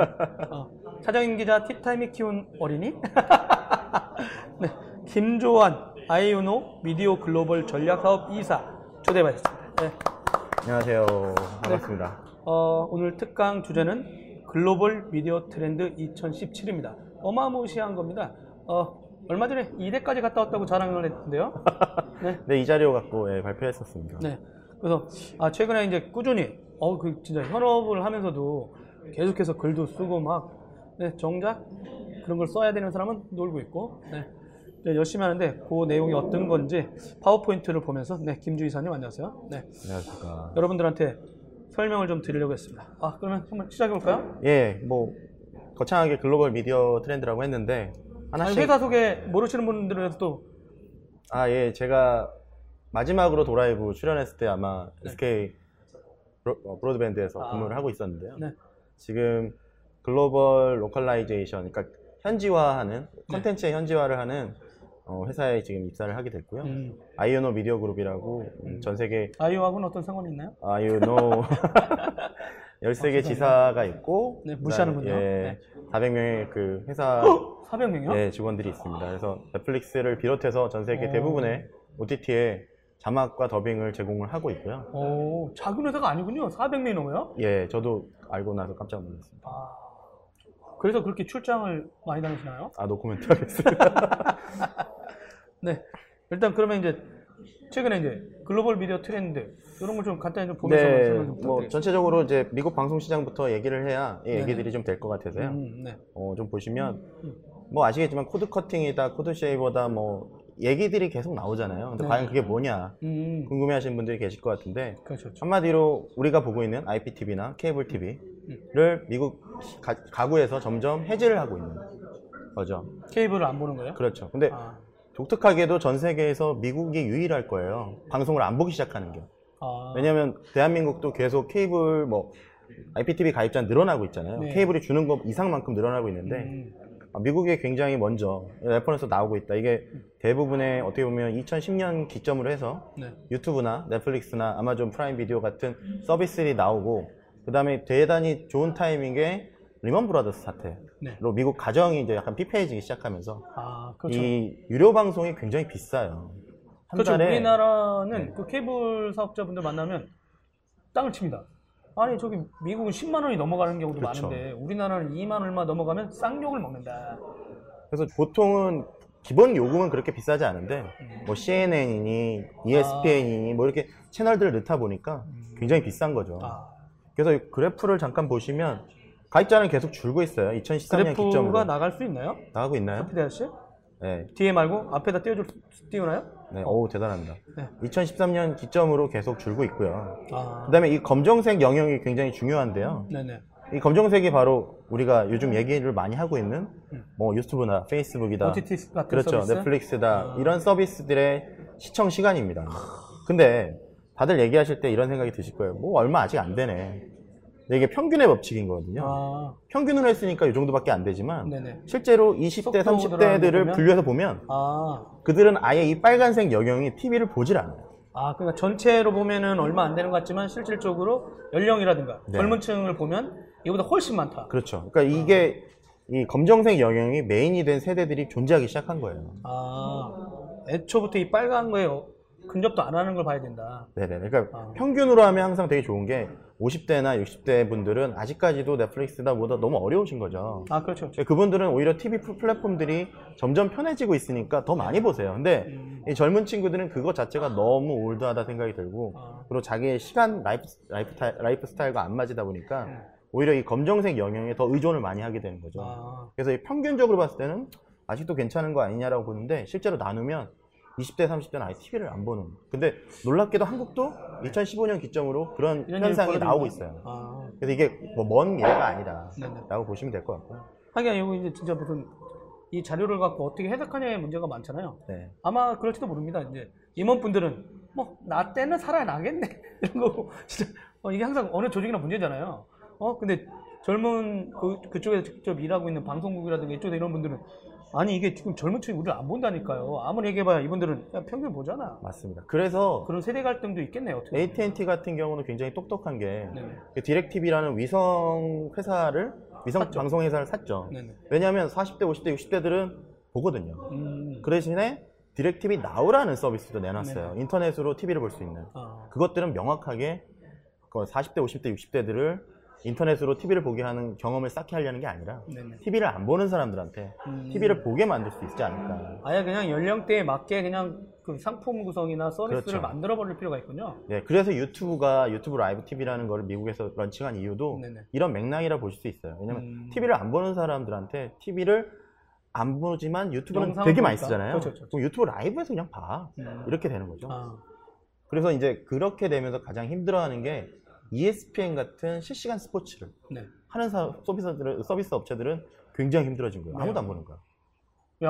어, 차정인 기자 티타임이 키운 어린이, 네. 김조환 아이유노 미디어 글로벌 전략사업 이사 초대받았습니다. 네. 안녕하세요. 반갑습니다. 어, 오늘 특강 주제는 글로벌 미디어 트렌드 2017입니다. 어마무시한 겁니다. 어, 얼마 전에 2대까지 갔다 왔다고 자랑을 했는데요. 네. 네, 이 자료 갖고 예, 발표했었습니다. 네. 그래서 아, 최근에 이제 꾸준히 어, 그 진짜 현업을 하면서도 계속해서 글도 쓰고 막 네, 정작 그런 걸 써야 되는 사람은 놀고 있고 네. 네, 열심히 하는데 그 내용이 어떤 건지 파워포인트를 보면서 네, 김주 이사님 안녕하세요. 네. 안녕하십니까. 여러분들한테 설명을 좀 드리려고 했습니다. 아, 그러면 한번 시작해 볼까요? 예, 뭐 거창하게 글로벌 미디어 트렌드라고 했는데 하나씩 회사 소개 모르시는 위해서 또 아, 예, 제가 마지막으로 도라이브 출연했을 때 아마 SK 브로, 어, 브로드밴드에서 네. 아. 근무를 하고 있었는데요. 네. 지금 글로벌 localization, 그러니까 현지화하는 네. 컨텐츠의 현지화를 하는 어, 회사에 지금 입사를 하게 됐고요. 음, 아이유노 미디어 그룹이라고 음, 전 세계 아이유하고는 어떤 상관이 있나요? 아이오노 13개 지사가 있고 네, 무시하는군요. 그다음에, 네. 예, 400명의 그 회사 400명이요? 예, 직원들이 있습니다. 그래서 넷플릭스를 비롯해서 전 세계 오. 대부분의 OTT에 자막과 더빙을 제공을 하고 있고요. 오, 작은 회사가 아니군요. 400명이 넘어요? 예, 저도 알고 나서 깜짝 놀랐습니다. 아, 그래서 그렇게 출장을 많이 다니시나요? 아, 노코멘트 하겠습니다. 네. 일단 그러면 이제 최근에 이제 글로벌 미디어 트렌드 이런 걸 좀 간단히 좀 보면서 네, 뭐. 전체적으로 이제 미국 방송 시장부터 얘기를 해야 이. 얘기들이 좀 될 것 같아서요. 음, 네. 어, 좀 보시면 뭐 아시겠지만 cord cutting이다, cord shaver다 뭐 얘기들이 계속 나오잖아요. 근데 네. 과연 그게 뭐냐 음, 궁금해하시는 분들이 계실 것 같은데 그렇죠. 그렇죠. 한마디로 우리가 보고 있는 IPTV나 케이블 TV를 미국 가, 가구에서 점점 해지를 하고 있는 거죠. 케이블을 안 보는 거예요? 그렇죠. 근데 아, 독특하게도 전 세계에서 미국이 유일할 거예요. 방송을 안 보기 시작하는 게. 아, 왜냐면 대한민국도 계속 케이블 뭐 IPTV 가입자 늘어나고 있잖아요. 네. 케이블이 주는 것 이상만큼 늘어나고 있는데 음, 아, 미국이 굉장히 먼저 reference 나오고 있다. 이게 대부분의 어떻게 보면 2010년 기점으로 해서 네. 유튜브나 넷플릭스나 아마존 프라임 비디오 같은 서비스들이 나오고 그 다음에 대단히 좋은 타이밍에 리먼 브라더스 사태로 네. 미국 가정이 이제 약간 피폐해지기 시작하면서 아, 그렇죠. 이 유료 방송이 굉장히 비싸요. 한 그렇죠. 달에 우리나라는 네. 그 케이블 사업자분들 만나면 땅을 칩니다. 아니 저기 미국은 10만 원이 넘어가는 경우도 그렇죠. 많은데 우리나라는 2만 얼마 넘어가면 쌍욕을 먹는다. 그래서 보통은 기본 요금은 그렇게 비싸지 않은데 뭐 CNN이니 ESPN이니 뭐 이렇게 채널들을 넣다 보니까 굉장히 비싼 거죠. 아, 그래서 이 그래프를 잠깐 보시면 가입자는 계속 줄고 있어요. 2013년 그래프가 기점으로 나갈 수 있나요? 나가고 있나요? 피디 아저씨? 네, 뒤에 말고 앞에다 띄워줄 띄우나요? 네, 어우 대단합니다. 네. 2013년 기점으로 계속 줄고 있고요. 아, 그다음에 이 검정색 영역이 굉장히 중요한데요. 네네. 이 검정색이 바로 우리가 요즘 얘기를 많이 하고 있는 뭐 유튜브나 페이스북이다, OTT 같은 그렇죠, 서비스? 넷플릭스다 아. 이런 서비스들의 시청 시간입니다. 근데 다들 얘기하실 때 이런 생각이 드실 거예요. 뭐 얼마 아직 안 되네. 근데 이게 평균의 법칙인 거거든요. 아, 평균으로 했으니까 이 정도밖에 안 되지만 네네. 실제로 20대, 속도 들어가는 거 30대들을 보면? 분류해서 보면 아, 그들은 아예 이 빨간색 영역이 TV를 보질 않아요. 아, 그러니까 전체로 보면은 얼마 안 되는 것 같지만 실질적으로 연령이라든가 네. 젊은 층을 보면 이보다 훨씬 많다. 그렇죠. 그러니까 이게 이 검정색 영역이 메인이 된 세대들이 존재하기 시작한 거예요. 아, 애초부터 이 빨간 거에 어- 근접도 안 하는 걸 봐야 된다. 네네. 그러니까 아. 평균으로 하면 항상 되게 좋은 게 50대나 60대 분들은 아직까지도 넷플릭스다 뭐다 너무 어려우신 거죠. 아, 그렇죠. 그렇죠. 그분들은 오히려 TV 플랫폼들이 점점 편해지고 있으니까 더 많이 보세요. 근데 음. 이 젊은 친구들은 그거 자체가 너무 old하다 생각이 들고 아, 그리고 자기의 시간 라이프, 라이프, 타- 라이프 스타일과 안 맞이다 보니까 네. 오히려 이 검정색 영역에 더 의존을 많이 하게 되는 거죠. 아, 그래서 이 평균적으로 봤을 때는 아직도 괜찮은 거 아니냐라고 보는데 실제로 나누면 20대, 30대는 아예 TV를 안 보는. 근데 놀랍게도 한국도 2015년 기점으로 그런 현상이 나오고. 있어요. 아, 그래서 이게 뭐 먼 미래가 아니다라고. 보시면 될 것 같고요. 하긴 이거 이제 진짜 무슨 이 자료를 갖고 어떻게 해석하냐의 문제가 많잖아요. 네. 아마 그럴지도 모릅니다. 이제 임원분들은 뭐 나 때는 살아나겠네 이런 거 진짜 어, 이게 항상 어느 조직이나 문제잖아요. 어 근데 젊은 그, 그쪽에서 직접 일하고 있는 방송국이라든가 이쪽에 이런 분들은 아니 이게 지금 젊은 층이 우리를 안 본다니까요. 아무리 얘기해봐야 이분들은 야, 평균 보잖아. 맞습니다. 그래서 그런 세대 갈등도 있겠네요. 어떻게 보면. AT&T 같은 경우는 굉장히 똑똑한 게 네네. 디렉TV라는 위성 회사를 위성 샀죠. 방송 회사를 샀죠. 네네. 왜냐하면 40대, 50대, 60대들은 보거든요. 음. 그 대신에 디렉TV 나우라는 서비스도 내놨어요. 인터넷으로 TV를 볼 수 있는. 아, 그것들은 명확하게 그 40대, 50대, 60대들을 인터넷으로 TV를 보게 하는 경험을 쌓게 하려는 게 아니라 네네. TV를 안 보는 사람들한테 음. TV를 보게 만들 수 있지 않을까. 아예 그냥 연령대에 맞게 그냥 그 상품 구성이나 서비스를 그렇죠. 만들어 버릴 필요가 있군요. 네, 그래서 유튜브가 유튜브 라이브 TV라는 거를 미국에서 launching한 이유도 네네. 이런 맥락이라 보실 수 있어요. 왜냐면 음. TV를 안 보는 사람들한테 TV를 안 보지만 유튜브는 되게 많이. 쓰잖아요. 그렇죠, 그렇죠. 그럼 유튜브 라이브에서 그냥 봐. 음. 이렇게 되는 거죠. 아, 그래서 이제 그렇게 되면서 가장 힘들어하는 게 ESPN 같은 실시간 스포츠를 네. 하는 사- 서비스들은, 서비스 업체들은 굉장히 힘들어진 거예요. 아무도 안 보는 거야.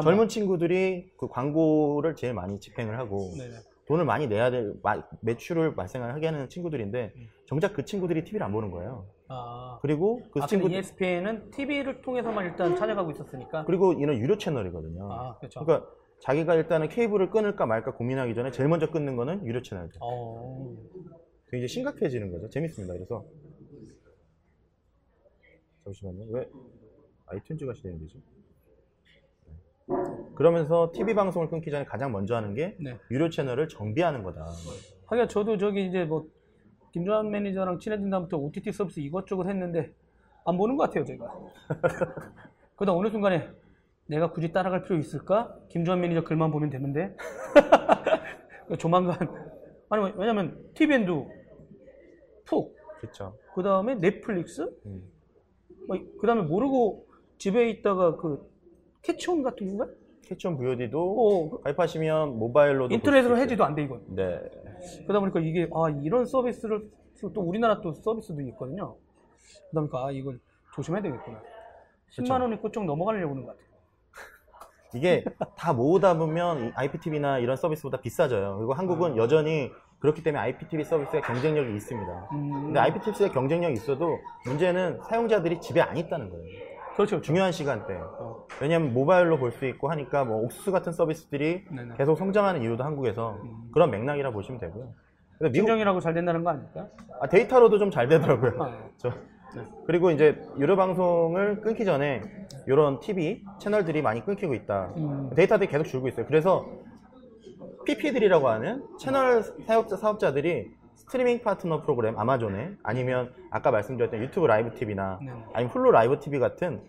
젊은 친구들이 그 광고를 제일 많이 집행을 하고 봐? 네네. 돈을 많이 내야 될 마- 매출을 발생을 하게 하는 친구들인데 정작 그 친구들이 TV를 안 보는 거예요. 아, 그리고 그 아, 친구 ESPN은 TV를 통해서만 일단 찾아가고 있었으니까. 그리고 이런 유료 채널이거든요. 아, 그렇죠. 그러니까 자기가 일단은 케이블을 끊을까 말까 고민하기 전에 제일 먼저 끊는 거는 유료 채널들. 어, 굉장히 심각해지는 거죠. 재밌습니다. 그래서 잠시만요. 왜 아이튠즈가 실행되지? 네. 그러면서 TV 방송을 끊기 전에 가장 먼저 하는 게 네. 유료 채널을 정비하는 거다. 하긴 저도 저기 이제 뭐 김조한 매니저랑 친해진 다음부터 OTT 서비스 이것저것 했는데 안 보는 것 같아요 제가. 그러다 어느 순간에 내가 굳이 따라갈 필요 있을까? 김조한 매니저 글만 보면 되는데 조만간 아니 왜냐면 TVN도 푹 그렇죠. 그 다음에 넷플릭스 음. 그 다음에 모르고 집에 있다가 그 캐치온 같은 건가? 캐치온 VOD도 어, 가입하시면 모바일로도 인터넷으로 해지도 안 돼 이건. 네. 그러다 보니까 이게 아 이런 서비스를 또 우리나라 또 서비스도 있거든요. 그러다 보니까 아 이걸 조심해야 되겠구나. 10만 원이 꿀쩍 넘어가려고 하는 것 같아요. 이게 다 모으다 보면 IPTV나 이런 서비스보다 비싸져요. 그리고 아. 한국은 여전히 그렇기 때문에 IPTV 서비스의 경쟁력이 있습니다. 음, 근데 IPTV의 경쟁력이 있어도 문제는 사용자들이 집에 안 있다는 거예요. 그렇죠. 중요한 시간대. 어. 왜냐하면 모바일로 볼 수 있고 하니까 뭐 옥수수 같은 서비스들이 네네. 음. 계속 성장하는 이유도 한국에서 그런 맥락이라 보시면 되고요. 미국 진정이라고 잘 된다는 거 아닙니까? 아, 데이터로도 좀 잘 되더라고요. 아, 네. 저- 그리고 이제 유료 방송을 끊기 전에 이런 TV 채널들이 많이 끊기고 있다. 음. 데이터들이 계속 줄고 있어요. 그래서 PP들이라고 하는 채널 사업자 사업자들이 스트리밍 파트너 프로그램 아마존에 아니면 아까 말씀드렸던 유튜브 라이브 TV나 네. 아니면 훌루 라이브 TV 같은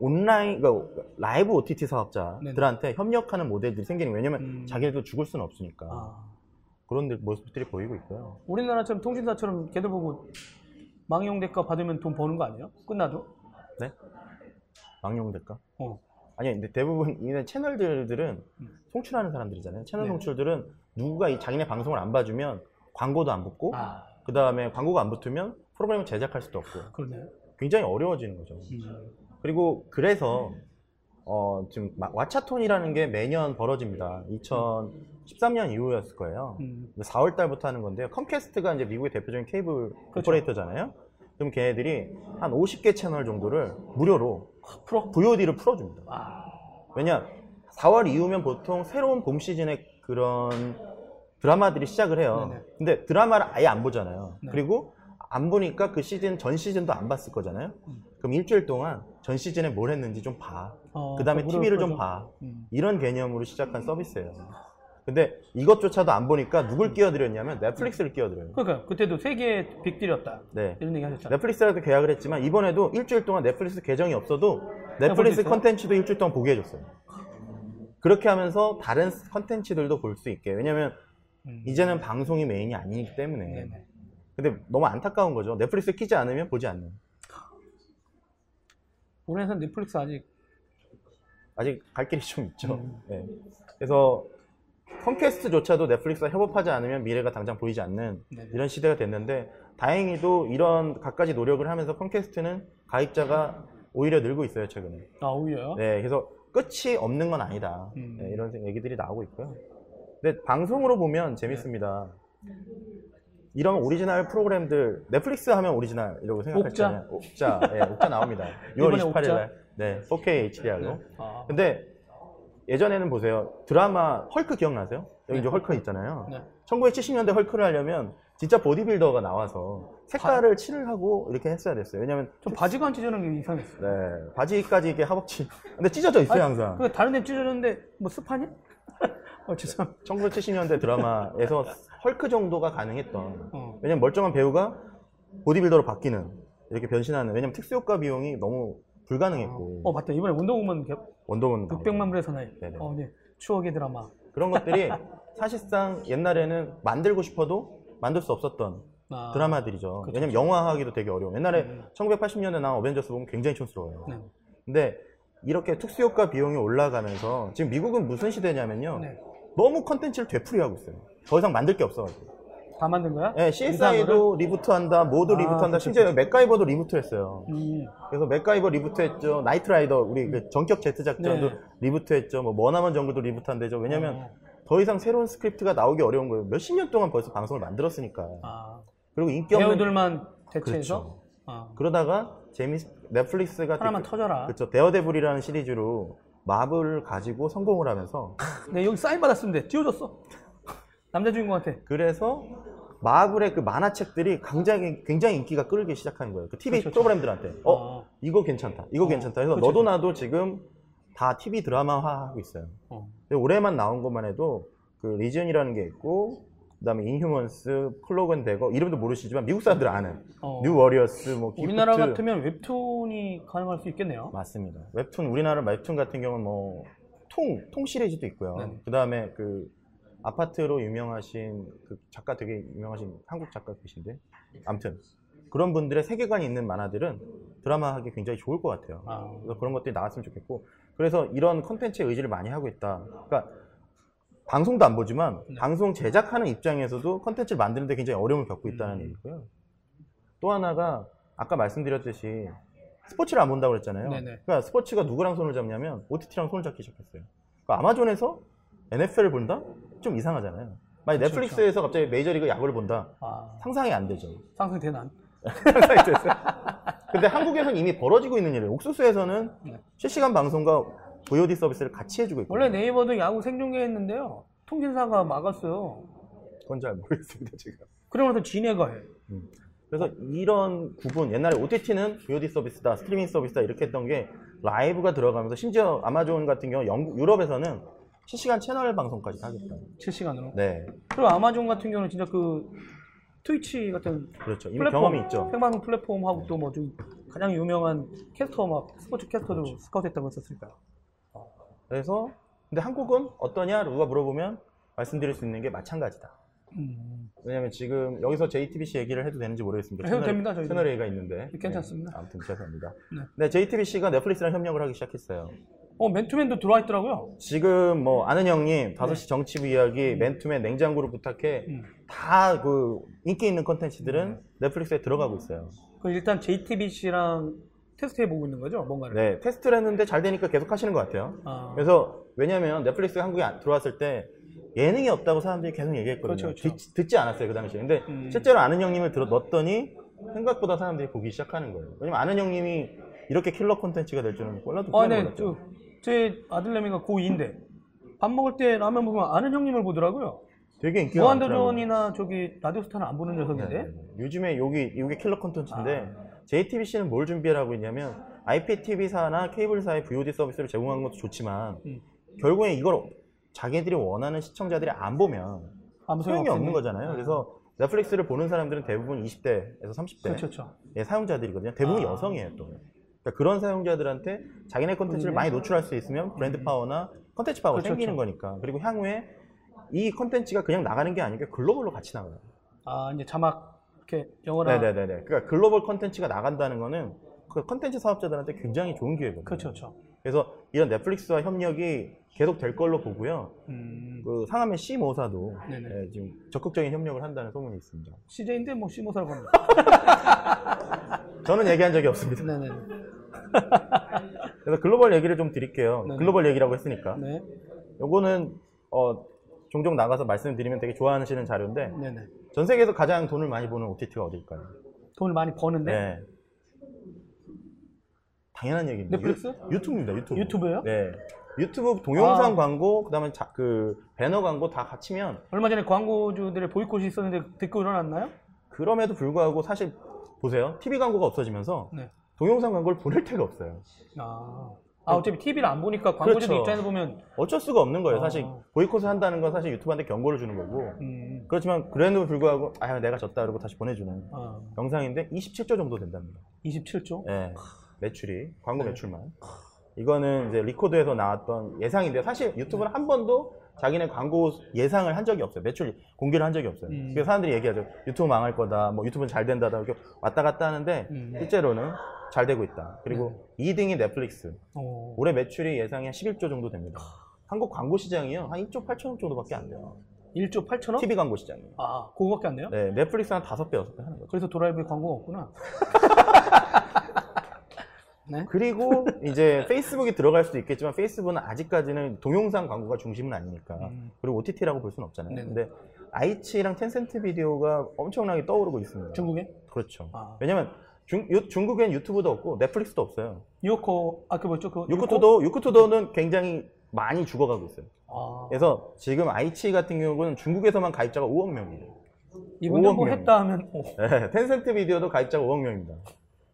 온라인 그러니까 라이브 OTT 사업자들한테 협력하는 모델들이 생기는 거예요. 왜냐면 음. 자기네도 죽을 수는 없으니까 아, 그런 데- 모습들이 보이고 있고요. 우리나라처럼 통신사처럼 걔들 보고 망용 대가 받으면 돈 버는 거 아니에요? 끝나도? 네? 망용 될까? 어. 아니 근데 대부분 이런 채널들은 음. 송출하는 사람들이잖아요. 채널 네. 송출들은 누구가 이 자기네 방송을 안 봐주면 광고도 안 붙고 아, 그 다음에 광고가 안 붙으면 프로그램을 제작할 수도 없고 그러네요. 굉장히 어려워지는 거죠. 음. 그리고 그래서 어, 지금 마- 왓챠톤이라는 게 매년 벌어집니다. 2013년 이후였을 거예요. 음. 4월 달부터 하는 건데요. 컴캐스트가 이제 미국의 대표적인 케이블 그렇죠. 오퍼레이터잖아요. 그럼 걔네들이 한 50개 채널 정도를 무료로 프로? VOD를 풀어줍니다. 아, 왜냐 4월 이후면 보통 새로운 봄 시즌에 그런 드라마들이 시작을 해요. 네네. 근데 드라마를 아예 안 보잖아요. 네. 그리고 안 보니까 그 시즌 전 시즌도 안 봤을 거잖아요. 음. 그럼 일주일 동안 전 시즌에 뭘 했는지 좀 봐. 어, 그 다음에 또 TV를 좀 봐. 음. 이런 개념으로 시작한 서비스예요. 근데 이것조차도 안 보니까 누굴 끼워드렸냐면 넷플릭스를 끼워드려요. 그러니까 그때도 세 개의 빅딜이었다. 네. 이런 얘기 하셨잖아요. 넷플릭스라도 계약을 했지만 이번에도 일주일 동안 넷플릭스 계정이 없어도 넷플릭스? 컨텐츠도 일주일 동안 보게 해줬어요. 그렇게 하면서 다른 컨텐츠들도 볼 수 있게. 왜냐면 음. 이제는 방송이 메인이 아니기 때문에. 네네. 근데 너무 안타까운 거죠. 넷플릭스 끼지 않으면 보지 않는. 우리나라에서 넷플릭스 아직 아직 갈 길이 좀 있죠. 음. 네. 그래서 컴캐스트조차도 넷플릭스와 협업하지 않으면 미래가 당장 보이지 않는 네네. 이런 시대가 됐는데 다행히도 이런 갖가지 노력을 하면서 컴캐스트는 가입자가 오히려 늘고 있어요 최근에. 아 오히려 네, 그래서 끝이 없는 건 아니다. 음. 네, 이런 얘기들이 나오고 있고요. 근데 방송으로 보면 재밌습니다. 이런 오리지널 프로그램들 넷플릭스 하면 오리지널 이라고 생각했잖아요. 옥자, 예, 옥자 나옵니다. 6월 이번에 28일 옥자? 날. 네, 4K HDR로. 네. 아, 근데 예전에는 보세요. 드라마 헐크 기억나세요? 여기 네, 이제 헐크 있잖아요. 네. 1970년대 헐크를 하려면 진짜 보디빌더가 나와서 색깔을 칠을 하고 이렇게 했어야 됐어요. 왜냐면 좀 바지가 안 찢어는 게 이상했어. 네, 바지까지 이게 하복치. 근데 찢어져 있어요, 항상. 그 다른 애 찢어졌는데 뭐 습하냐? 어 죄송. 1970년대 드라마에서 헐크 정도가 가능했던. 어. 왜냐면 멀쩡한 배우가 보디빌더로 바뀌는 이렇게 변신하는. 왜냐면 특수효과 비용이 너무 불가능했고 어 맞다 이번에 원더우먼 개- 원더우먼 600만 불의 사나이. 네네. 어 네. 추억의 드라마. 그런 것들이 사실상 옛날에는 만들고 싶어도 만들 수 없었던 아, 드라마들이죠. 그쵸. 왜냐면 영화하기도 되게 어려워. 옛날에 음. 1980년대 나온 어벤져스 보면 굉장히 촌스러워요. 네. 근데 이렇게 특수 효과 비용이 올라가면서 지금 미국은 무슨 시대냐면요. 네. 너무 컨텐츠를 되풀이하고 있어요. 더 이상 만들 게 없어가지고. 다 만든 거야? 네, CSI도 reboot한다, 뭐도 아, reboot한다, 그쵸, 심지어 맥가이버도 reboot했어요. 음. 그래서 맥가이버 reboot했죠, 나이트라이더 우리 그 전격 제트 작전도 네. reboot했죠, 뭐 머나먼 정글도 reboot한대죠. 왜냐면 어. 더 이상 새로운 스크립트가 나오기 어려운 거예요. 몇십 년 동안 벌써 방송을 만들었으니까. 아, 그리고 인기 없는 배우들만 대체해서 그렇죠. 아, 그러다가 재미 넷플릭스가 하나만 그- 터져라. 그렇죠. 데어데블이라는 시리즈로 마블을 가지고 성공을 하면서 네 여기 사인 받았는데 띄워줬어. 남자 주인공한테. 그래서 마블의 그 만화책들이 굉장히 굉장히 인기가 끌기 시작한 거예요. 그 TV 그렇죠, 프로그램들한테. 어, 어. 이거 괜찮다. 이거 어, 괜찮다. 해서 그렇죠. 너도 나도 지금 다 TV 드라마화하고 있어요. 어. 올해만 나온 것만 해도 그 Legion이라는 게 있고 그다음에 Inhumans, Cloak and Dagger 이름도 모르시지만 미국 사람들 아는 어. New Warriors, 뭐 Gifted 우리나라 같으면 웹툰이 가능할 수 있겠네요. 맞습니다. 웹툰 우리나라 웹툰 같은 경우는 뭐 통, 통 시리즈도 있고요. 네네. 그다음에 그 아파트로 유명하신 그 작가 되게 유명하신 한국 작가이신데 아무튼 그런 분들의 세계관이 있는 만화들은 드라마 하기 굉장히 좋을 것 같아요. 아. 그래서 그런 것들이 나왔으면 좋겠고 그래서 이런 컨텐츠에 의지를 많이 하고 있다. 그러니까 방송도 안 보지만 네. 방송 제작하는 입장에서도 컨텐츠를 만드는데 굉장히 어려움을 겪고 있다는 음. 얘기고요. 또 하나가 아까 말씀드렸듯이 스포츠를 안 본다고 그랬잖아요. 네네. 그러니까 스포츠가 누구랑 손을 잡냐면 OTT랑 손을 잡기 시작했어요. 그러니까 아마존에서 NFL을 본다? 좀 이상하잖아요. 만약 그렇죠, 넷플릭스에서 갑자기 메이저리그 야구를 본다? 아, 상상이 안 되죠. 상승 대난. 상상이 됐어요. 근데 한국에서는 이미 벌어지고 있는 일이에요. 옥수수에서는 네. 실시간 방송과 VOD 서비스를 같이 해주고 있고 원래 네이버도 야구 생중계했는데요. 통신사가 막았어요. 그건 잘 모르겠습니다 지금. 그러면서 진해가 해. 그래서 이런 구분 옛날에 OTT는 VOD 서비스다 스트리밍 서비스다 이렇게 했던 게 라이브가 들어가면서 심지어 아마존 같은 경우 영국 유럽에서는 실시간 채널 방송까지 하겠다. 실시간으로. 네, 그리고 아마존 같은 경우는 진짜 그 트위치 같은 그렇죠. 이미 플랫폼, 경험이 있죠. 생방송 플랫폼하고 또뭐 좀 가장 유명한 캐스터 막 스포츠 캐스터도 그렇죠. 스카우트했다고 했었으니까요. 그래서 근데 한국은 어떠냐 누가 물어보면 말씀드릴 수 있는 게 마찬가지다. 음, 왜냐면 지금 여기서 JTBC 얘기를 해도 되는지 모르겠습니다. 해도 됩니다, 저희도. 채널 A가 있는데. 괜찮습니다. 네, 아무튼 죄송합니다. 네. 네, JTBC가 넷플릭스랑 협력을 하기 시작했어요. 어 맨투맨도 들어와 있더라고요. 지금 뭐 아는 형님 5시 정치부 이야기 맨투맨 냉장고를 부탁해 음. 다그 인기 있는 컨텐츠들은 넷플릭스에 들어가고 있어요. 그 일단 JTBC랑 테스트 해 보고 있는 거죠, 뭔가를. 네, 테스트를 했는데 잘 되니까 계속 하시는 것 같아요. 아, 그래서 왜냐면 넷플릭스 한국에 안- 들어왔을 때 예능이 없다고 사람들이 계속 얘기했거든요. 그렇죠, 그렇죠. 듣, 듣지 않았어요 그 당시에. 근데 음. 실제로 아는 형님을 들어 넣었더니 생각보다 사람들이 보기 시작하는 거예요. 왜냐면 아는 형님이 이렇게 킬러 콘텐츠가 될 줄은 몰라도 아, 네, 몰랐죠. 저, 제 아들내미가 고2인데 밥 먹을 때 라면 먹으면 아는 형님을 보더라고요. 되게 인기가. 무한도전이나 저기 라디오스타는 안 보는 녀석인데. 네, 네, 네. 요즘에 여기 이게 킬러 콘텐츠인데 아. JTBC는 뭘 준비하고 있냐면 IPTV사나 케이블사의 VOD 서비스를 제공하는 것도 좋지만 음. 결국에 이걸 자기들이 원하는 시청자들이 안 보면 아무 소용 소용이 없는 없으니. 거잖아요. 그래서 넷플릭스를 보는 사람들은 대부분 20대에서 30대 그렇죠, 그렇죠. 예, 사용자들이거든요. 대부분 아. 여성이에요 또. 그러니까 그런 사용자들한테 자기네 컨텐츠를 음. 많이 노출할 수 있으면 브랜드 파워나 컨텐츠 파워가 그렇죠, 생기는 거니까. 그리고 향후에 이 컨텐츠가 그냥 나가는 게 아니고 글로벌로 같이 나가요. 아, 이제 자막 이렇게 영어나 네네네네. 그러니까 글로벌 컨텐츠가 나간다는 거는 그 컨텐츠 사업자들한테 굉장히 좋은 기회거든요. 그렇죠, 그렇죠. 그래서 이런 넷플릭스와 협력이 계속 될 걸로 보고요. 음, 그 상암의 C 모사도 네네. 예, 지금 적극적인 협력을 한다는 소문이 있습니다. CJ인데 뭐 시모사를 보는. 저는 얘기한 적이 없습니다. 네네. 그래서 글로벌 얘기를 좀 드릴게요. 네네. 글로벌 얘기라고 했으니까. 네, 요거는 어, 종종 나가서 말씀드리면 되게 좋아하시는 자료인데 네네. 전 세계에서 가장 돈을 많이 버는 OTT가 어딜까요? 돈을 많이 버는데 네. 당연한 얘기입니다. 넷플릭스? 유, 유튜브입니다. 유튜브. 유튜브예요? 네. 유튜브 동영상 아. 광고, 그다음에 자, 그 배너 광고 다 합치면 얼마 전에 광고주들의 보이콧이 있었는데 듣고 일어났나요? 그럼에도 불구하고 사실 보세요. TV 광고가 없어지면서 네. 동영상 광고를 보낼 데가 없어요. 아, 아 어차피 TV를 안 보니까 광고주들 그렇죠. 입장에서 보면 어쩔 수가 없는 거예요. 아. 사실 보이콧을 한다는 건 사실 유튜브한테 경고를 주는 거고. 음, 그렇지만 그래도 불구하고 아 내가 졌다 그러고 다시 보내주는 아, 영상인데 27조 정도 된답니다. 27조. 예, 매출이 광고 네. 매출만. 이거는 이제 리코드에서 나왔던 예상인데 사실 유튜브는 한 번도 자기네 광고 예상을 한 적이 없어요. 매출 공개를 한 적이 없어요. 음. 그래서 사람들이 얘기하죠. 유튜브 망할 거다. 뭐 유튜브는 잘 된다. 이렇게 왔다 갔다 하는데 음. 실제로는 잘 되고 있다. 그리고 2등이 넷플릭스. 어, 올해 매출이 예상이 한 11조 정도 됩니다. 한국 광고 시장이요. 한 1조 8천억 정도밖에 안 돼요. 1조 8천억? TV 광고 시장이요. 아, 그거밖에 안 돼요? 네, 넷플릭스 한 5배, 6배 하는 거죠. 그래서 도라이브에 광고가 없구나. 네? 그리고 이제 페이스북이 들어갈 수도 있겠지만 페이스북은 아직까지는 동영상 광고가 중심은 아니니까 음. 그리고 OTT라고 볼 수는 없잖아요. 네네. 근데 아이치랑 텐센트 비디오가 엄청나게 떠오르고 있습니다. 중국에? 그렇죠. 아. 왜냐면 중, 유- 중국엔 유튜브도 없고 넷플릭스도 없어요. 유코, 아, 그 뭐죠? 그 유쿠투도 유쿠투도는 굉장히 많이 죽어가고 있어요. 아, 그래서 지금 아이치 같은 경우는 중국에서만 가입자가 5억 명이에요. 이분들 뭐 5억 명. 했다 하면, 어, 네, 텐센트 비디오도 가입자가 5억 명입니다.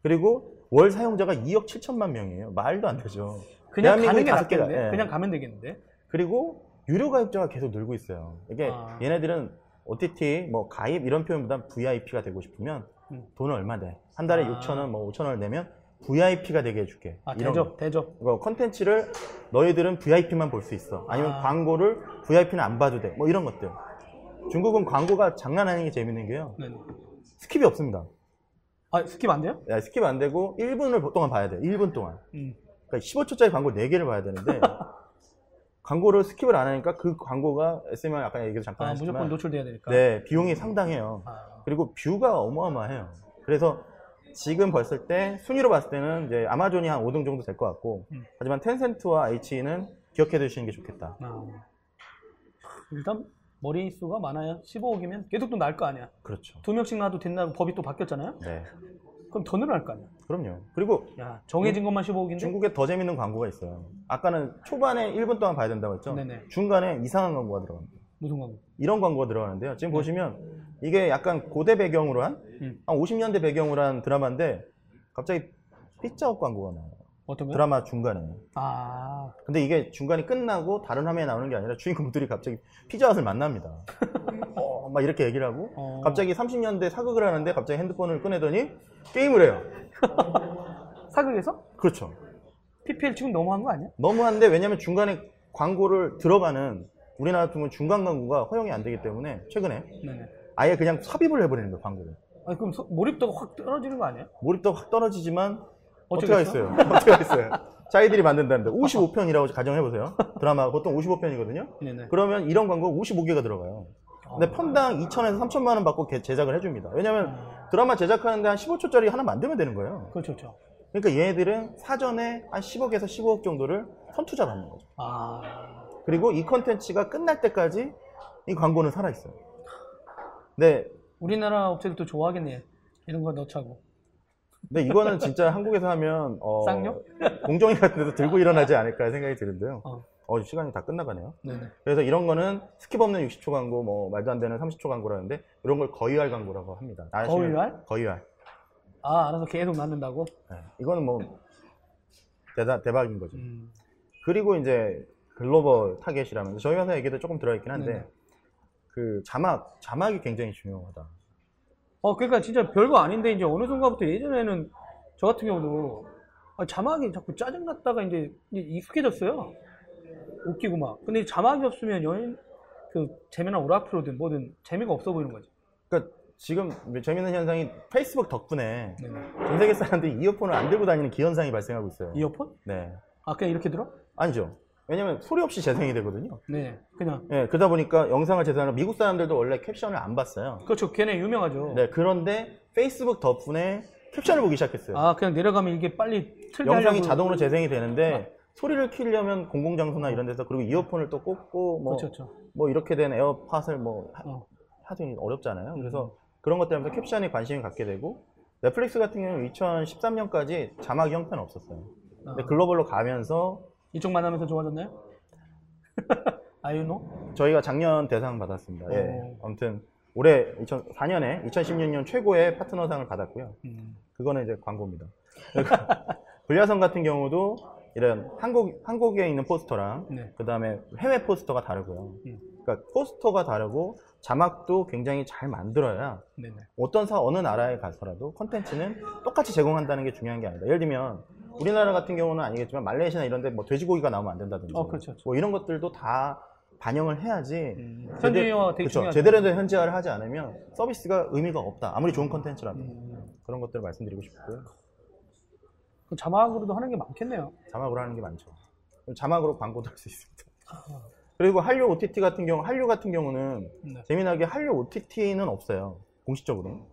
그리고 월 사용자가 2억 7천만 명이에요. 말도 안 되죠. 그냥 가는 게 다섯 개가? 예. 그냥 가면 되겠는데? 그리고 유료 가입자가 계속 늘고 있어요. 이게 아. 얘네들은 OTT 뭐 가입 이런 표현보다 VIP가 되고 싶으면 음. 돈을 얼마 내? 한 달에 아. 6천 원, 뭐 5천 원을 내면 VIP가 되게 해줄게. 아, 이런 대접, 대접. 거. 컨텐츠를 너희들은 VIP만 볼 수 있어. 아니면 아. 광고를 VIP는 안 봐도 돼. 뭐 이런 것들. 중국은 광고가 장난 아니게 재밌는 게요. 네. skip이 없습니다. 아, skip 안 돼요? 야, skip 안 되고 1분을 동안 봐야 돼. 1분 동안. 음. 그러니까 15초짜리 광고 4개를 봐야 되는데 광고를 skip을 안 하니까 그 광고가 SMR 아까 얘기도 잠깐 아, 했지만 무조건 노출돼야 되니까. 네, 비용이 상당해요. 아, 그리고 view가 어마어마해요. 그래서 지금 봤을 때 순위로 봤을 때는 이제 아마존이 한 5등 정도 될 것 같고 음. 하지만 텐센트와 H는 기억해 두시는 게 좋겠다. 아. 일단 머리 수가 많아야 15억이면 계속 또 날 거 아니야. 그렇죠. 두 명씩 놔도 된다고 법이 또 바뀌었잖아요. 네. 그럼 더 늘어날 거 아니야. 그럼요. 그리고 야, 정해진 것만 15억인데. 중국에 더 재밌는 광고가 있어요. 아까는 초반에 1분 동안 봐야 된다고 했죠? 네네. 중간에 이상한 광고가 들어갑니다. 무슨 광고? 이런 광고가 들어가는데요. 지금 보시면 이게 약간 고대 배경으로 한, 음. 한 50년대 배경으로 한 드라마인데 갑자기 피자헛 광고가 나와요. 어떤 거요? 드라마 중간에. 아, 근데 이게 중간이 끝나고 다른 화면에 나오는 게 아니라 주인공들이 갑자기 피자헛을 만납니다. 어, 막 이렇게 얘기를 하고 어. 갑자기 30년대 사극을 하는데 갑자기 핸드폰을 꺼내더니 게임을 해요. 사극에서? 그렇죠. PPL 지금 너무한 거 아니야? 너무한데 왜냐면 중간에 광고를 들어가는 우리나라 같은 경우는 중간 광고가 허용이 안 되기 때문에 최근에 네네. 아예 그냥 삽입을 해버리는 거예요 광고를. 아니, 그럼 소- 몰입도가 확 떨어지는 거 아니야? 몰입도 확 떨어지지만 어떻게? 하겠어요? 어떻게 하겠어요? 자기들이 만든다는데 55편이라고 가정해보세요. 드라마가 보통 55편이거든요. 네네. 그러면 이런 광고 55개가 들어가요. 근데 편당 2천에서 3천만 원 받고 개- 제작을 해줍니다. 왜냐면 드라마 제작하는데 한 15초짜리 하나 만들면 되는 거예요. 그렇죠, 그렇죠. 그러니까 얘네들은 사전에 한 10억에서 15억 정도를 선투자 받는 거죠. 아, 그리고 이 컨텐츠가 끝날 때까지 이 광고는 살아있어요. 네, 우리나라 업체들도 좋아하겠네. 이런 거 넣자고. 근데 이거는 진짜 한국에서 하면 어, 쌍욕? 공정위 같은 데서 들고 일어나지 않을까 생각이 드는데요. 어. 어, 시간이 다 끝나가네요. 네네. 그래서 이런 거는 skip 없는 60초 광고, 뭐 말도 안 되는 30초 광고라는데 이런 걸 거의할 광고라고 합니다. 거의할? 거의할. 아, 알아서 계속 낳는다고? 네. 이거는 뭐 대다, 대박인 거죠. 음. 그리고 이제 글로벌 타겟이라면서 저희 회사 얘기도 조금 들어있긴 한데 네네. 그 자막, 자막이 굉장히 중요하다. 어, 그러니까 진짜 별거 아닌데 이제 어느 순간부터 예전에는 저 같은 경우도 아, 자막이 자꾸 짜증났다가 이제 익숙해졌어요. 웃기고 막. 근데 자막이 없으면 여행 그 재미난 오락프로든 뭐든 재미가 없어 보이는 거지. 그러니까 지금 재밌는 현상이 페이스북 덕분에 네네. 전 세계 사람들이 이어폰을 안 들고 다니는 기현상이 발생하고 있어요. 이어폰? 네. 아, 그냥 이렇게 들어? 아니죠. 왜냐면 소리 없이 재생이 되거든요. 네. 그냥. 예, 그러다 보니까 영상을 재생하는 미국 사람들도 원래 캡션을 안 봤어요. 그렇죠. 걔네 유명하죠. 네, 그런데 페이스북 덕분에 캡션을 보기 시작했어요. 아, 그냥 내려가면 이게 빨리 틀게 영상이. 자동으로 재생이 되는데 소리를 키려면 공공장소나 이런 데서 그리고 이어폰을 또 꽂고 뭐, 그렇죠. 뭐 이렇게 된 에어팟을 뭐 하- 어. 하기 어렵잖아요. 그래서 음. 그런 것 때문에 캡션에 관심이 갖게 되고 넷플릭스 같은 경우는 2013년까지 자막 형태는 없었어요. 근데 아. 글로벌로 가면서 이쪽 만나면서 좋아졌나요? 아유노? 저희가 작년 대상 받았습니다. 예. 오. 아무튼 올해 2004년에 2016년 최고의 파트너상을 받았고요. 음. 그거는 이제 광고입니다. 불야성 같은 경우도 이런 한국 한국에 있는 포스터랑 네. 그 다음에 해외 포스터가 다르고요. 음. 그러니까 포스터가 다르고 자막도 굉장히 잘 만들어야 네네. 어떤 사 어느 나라에 가서라도 컨텐츠는 똑같이 제공한다는 게 중요한 게 아니다. 예를 들면 우리나라 같은 경우는 아니겠지만 말레이시아나 이런 데 뭐 돼지고기가 나오면 안 된다든지 어, 그렇죠, 그렇죠. 뭐 이런 것들도 다 반영을 해야지 음. 현지화 되게. 중요하죠. 제대로 된 현지화를 하지 않으면 서비스가 의미가 없다. 아무리 좋은 컨텐츠라도 음. 그런 것들을 말씀드리고 싶고요. 그럼 자막으로도 하는 게 많겠네요. 자막으로 하는 게 많죠. 자막으로 광고도 할 수 있습니다. 그리고 한류 OTT 같은 경우, 한류 같은 경우는 네. 재미나게 한류 OTT는 없어요. 공식적으로.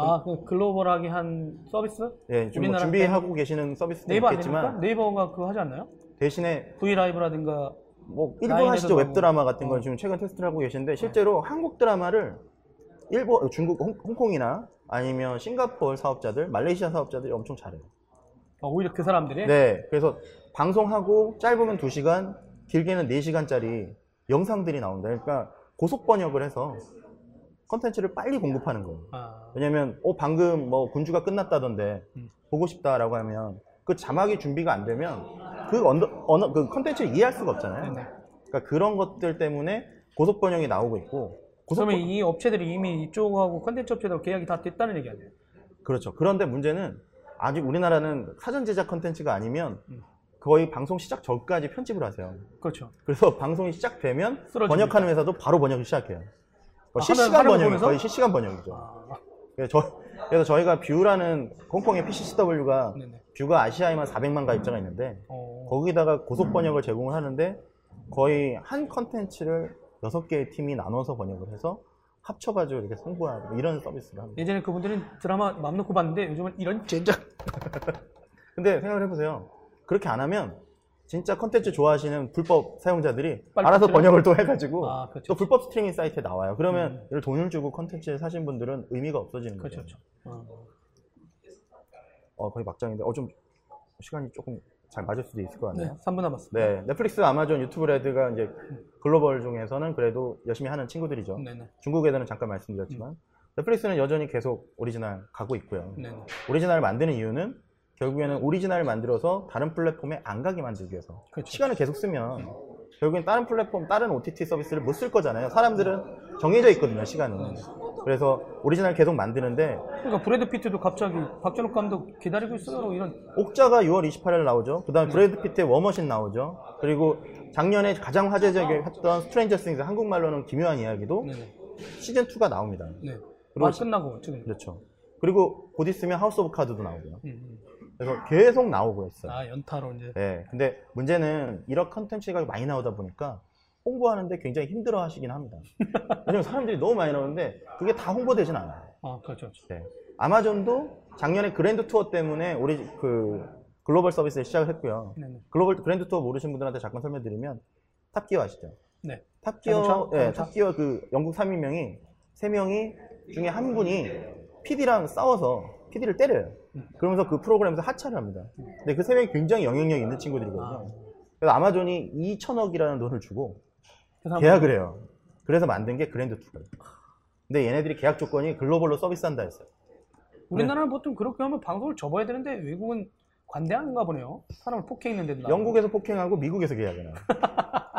아, 그 글로벌하게 한 서비스? 예, 지금 뭐 우리나라 준비하고 계시는 서비스도 네이버 안 됩니까? 있겠지만 네이버가 그거 하지 않나요? 대신에 브이라이브라든가 뭐 일본 라인에서도 하시죠. 웹드라마 같은 건 어. 지금 최근 테스트를 하고 계신데 실제로 한국 드라마를 일본, 중국, 홍, 홍콩이나 아니면 싱가포르 사업자들, 말레이시아 사업자들이 엄청 잘해요. 어, 오히려 그 사람들이 네, 그래서 방송하고 짧으면 2시간, 길게는 4시간짜리 영상들이 나온다. 그러니까 고속 번역을 해서 컨텐츠를 빨리 공급하는 거예요. 아, 왜냐면 어 방금 뭐 군주가 끝났다던데 음. 보고 싶다라고 하면 그 자막이 준비가 안 되면 그 언더, 언어, 그 컨텐츠를 이해할 수가 없잖아요. 네네. 그러니까 그런 것들 때문에 고속 번역이 나오고 있고 고속 그러면 번- 이 업체들이 이미 이쪽하고 컨텐츠 업체들하고 계약이 다 됐다는 얘기 아니에요? 그렇죠. 그런데 문제는 아직 우리나라는 사전 제작 컨텐츠가 아니면 음. 거의 방송 시작 전까지 편집을 하세요. 그렇죠. 그래서 방송이 시작되면 쓰러집니다. 번역하는 회사도 바로 번역을 시작해요. 아, 실시간 번역? 거의 실시간 번역이죠. 아, 그래서, 저, 저희가 Viu라는 홍콩의 PCCW가 네네. Viu가 아시아에만 400만 가입자가 있는데 어, 거기다가 고속 번역을 제공을 하는데 거의 한 컨텐츠를 여섯 개의 팀이 나눠서 번역을 해서 합쳐가지고 이렇게 송부하고 이런 서비스를 합니다. 예전에 그분들은 드라마 맘 놓고 봤는데 요즘은 이런 젠장. 근데 생각을 해보세요. 그렇게 안 하면 진짜 컨텐츠 좋아하시는 불법 사용자들이 알아서 번역을 또 해가지고 아, 그렇죠. 또 불법 스트리밍 사이트에 나와요. 그러면 이걸 돈을 주고 컨텐츠를 사신 분들은 의미가 없어지는 거죠. 그렇죠. 그렇죠. 어. 어, 거의 막장인데, 어, 좀, 시간이 조금 잘 맞을 수도 있을 것 네, 같네요. 3분 남았습니다. 네. 넷플릭스, 아마존, 유튜브 레드가 이제 글로벌 중에서는 그래도 열심히 하는 친구들이죠. 네네. 중국 애들은 잠깐 말씀드렸지만, 넷플릭스는 여전히 계속 오리지널 가고 있고요. 네네. 오리지널을 만드는 이유는 결국에는 오리지널을 만들어서 다른 플랫폼에 안 가게 만들기 위해서. 그렇죠. 시간을 계속 쓰면 결국엔 다른 플랫폼, 다른 OTT 서비스를 못 쓸 거잖아요. 사람들은 정해져 있거든요, 시간은. 그래서 오리지널 계속 만드는데 그러니까 브래드 피트도 갑자기 박찬욱 감독 기다리고 있어요. 이런 옥자가 6월 28일 나오죠. 그 다음에 네. 브래드 피트의 War Machine 나오죠. 그리고 작년에 가장 화제적이었던 Stranger Things 한국말로는 기묘한 이야기도 네네. 시즌2가 나옵니다. 네. 그리고 아, 시- 끝나고 지금. 그렇죠. 그리고 곧 있으면 하우스 오브 카드도 나오고요. 음, 음. 그래서 계속 나오고 있어요. 아 연타로 이제. 네. 근데 문제는 이런 컨텐츠가 많이 나오다 보니까 홍보하는데 굉장히 힘들어 하시긴 합니다. 왜냐면 사람들이 너무 많이 나오는데 그게 다 홍보되진 않아요. 아 그렇죠. 그렇죠. 네. 아마존도 작년에 Grand Tour 때문에 우리 그 글로벌 서비스를 시작을 했고요. 네네. 글로벌 Grand Tour 모르신 분들한테 잠깐 설명드리면 Top Gear 아시죠? 네. Top Gear, 자동차? 예, 자동차? Top Gear 그 영국 3인명이 세 명이 중에 한 분이 PD랑 싸워서 PD를 때려요. 그러면서 그 프로그램에서 하차를 합니다. 근데 그 세 명이 굉장히 영향력 있는 친구들이거든요. 그래서 아마존이 2천억이라는 돈을 주고 계약을 해요. 그래서 만든 게 Grand Tour예요. 근데 얘네들이 계약 조건이 글로벌로 서비스한다 했어요. 우리나라는 보통 그렇게 하면 방송을 접어야 되는데 외국은 관대한가 보네요. 사람을 폭행했는 데도. 나오고. 영국에서 폭행하고 미국에서 계약을 해요.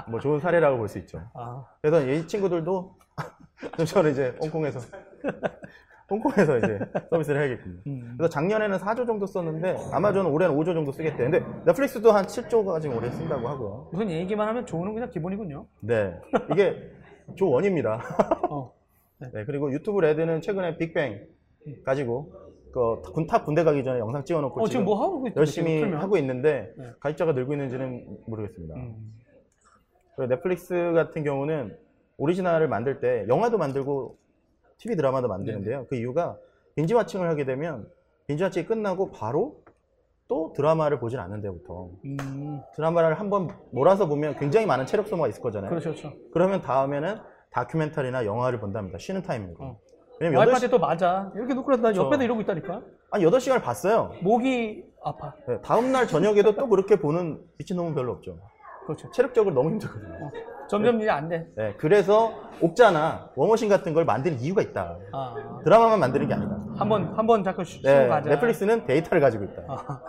뭐 좋은 사례라고 볼 수 있죠. 아 그래서 이 친구들도 저는 이제 홍콩에서 홍콩에서 이제 서비스를 해야겠군요. 음. 그래서 작년에는 4조 정도 썼는데 아마존은 올해는 5조 정도 쓰겠대. 근데 넷플릭스도 한 7조가 지금 올해 쓴다고 하고요. 무슨 얘기만 하면 조는 그냥 기본이군요. 네, 이게 조 원입니다. 어. 네, 그리고 유튜브 레드는 최근에 빅뱅 가지고 그 군- 탑 군대 가기 전에 영상 찍어놓고 어 지금 뭐 하고 있 열심히 지금? 하고 있는데 네. 가입자가 늘고 있는지는 모르겠습니다. 음. 넷플릭스 같은 경우는 오리지널을 만들 때 영화도 만들고 TV 드라마도 만드는데요. 그 이유가 binge watching을 하게 되면 binge watching이 끝나고 바로 또 드라마를 보진 않는데 보통 음. 드라마를 한번 몰아서 보면 굉장히 많은 체력 소모가 있을 거잖아요. 그렇죠, 그렇죠. 그러면 다음에는 다큐멘터리나 영화를 본답니다. 쉬는 타임이고. 어. 왜냐면 와이프한테 8시, 또 맞아. 이렇게 놓고 나 그렇죠. 옆에도 이러고 있다니까. 아니 8시간을 봤어요. 목이 아파. 네, 다음날 저녁에도 또 그렇게 보는 미친놈은 별로 없죠. 그렇죠. 체력적으로 너무 힘들거든요. 어. 점점 이제 안 돼. 네, 그래서 옥자나 워머신 같은 걸 만드는 이유가 있다. 아. 드라마만 만드는 게 아니다. 한번 한번 쉬- 쉬고 네, 가자. 넷플릭스는 데이터를 가지고 있다. 아.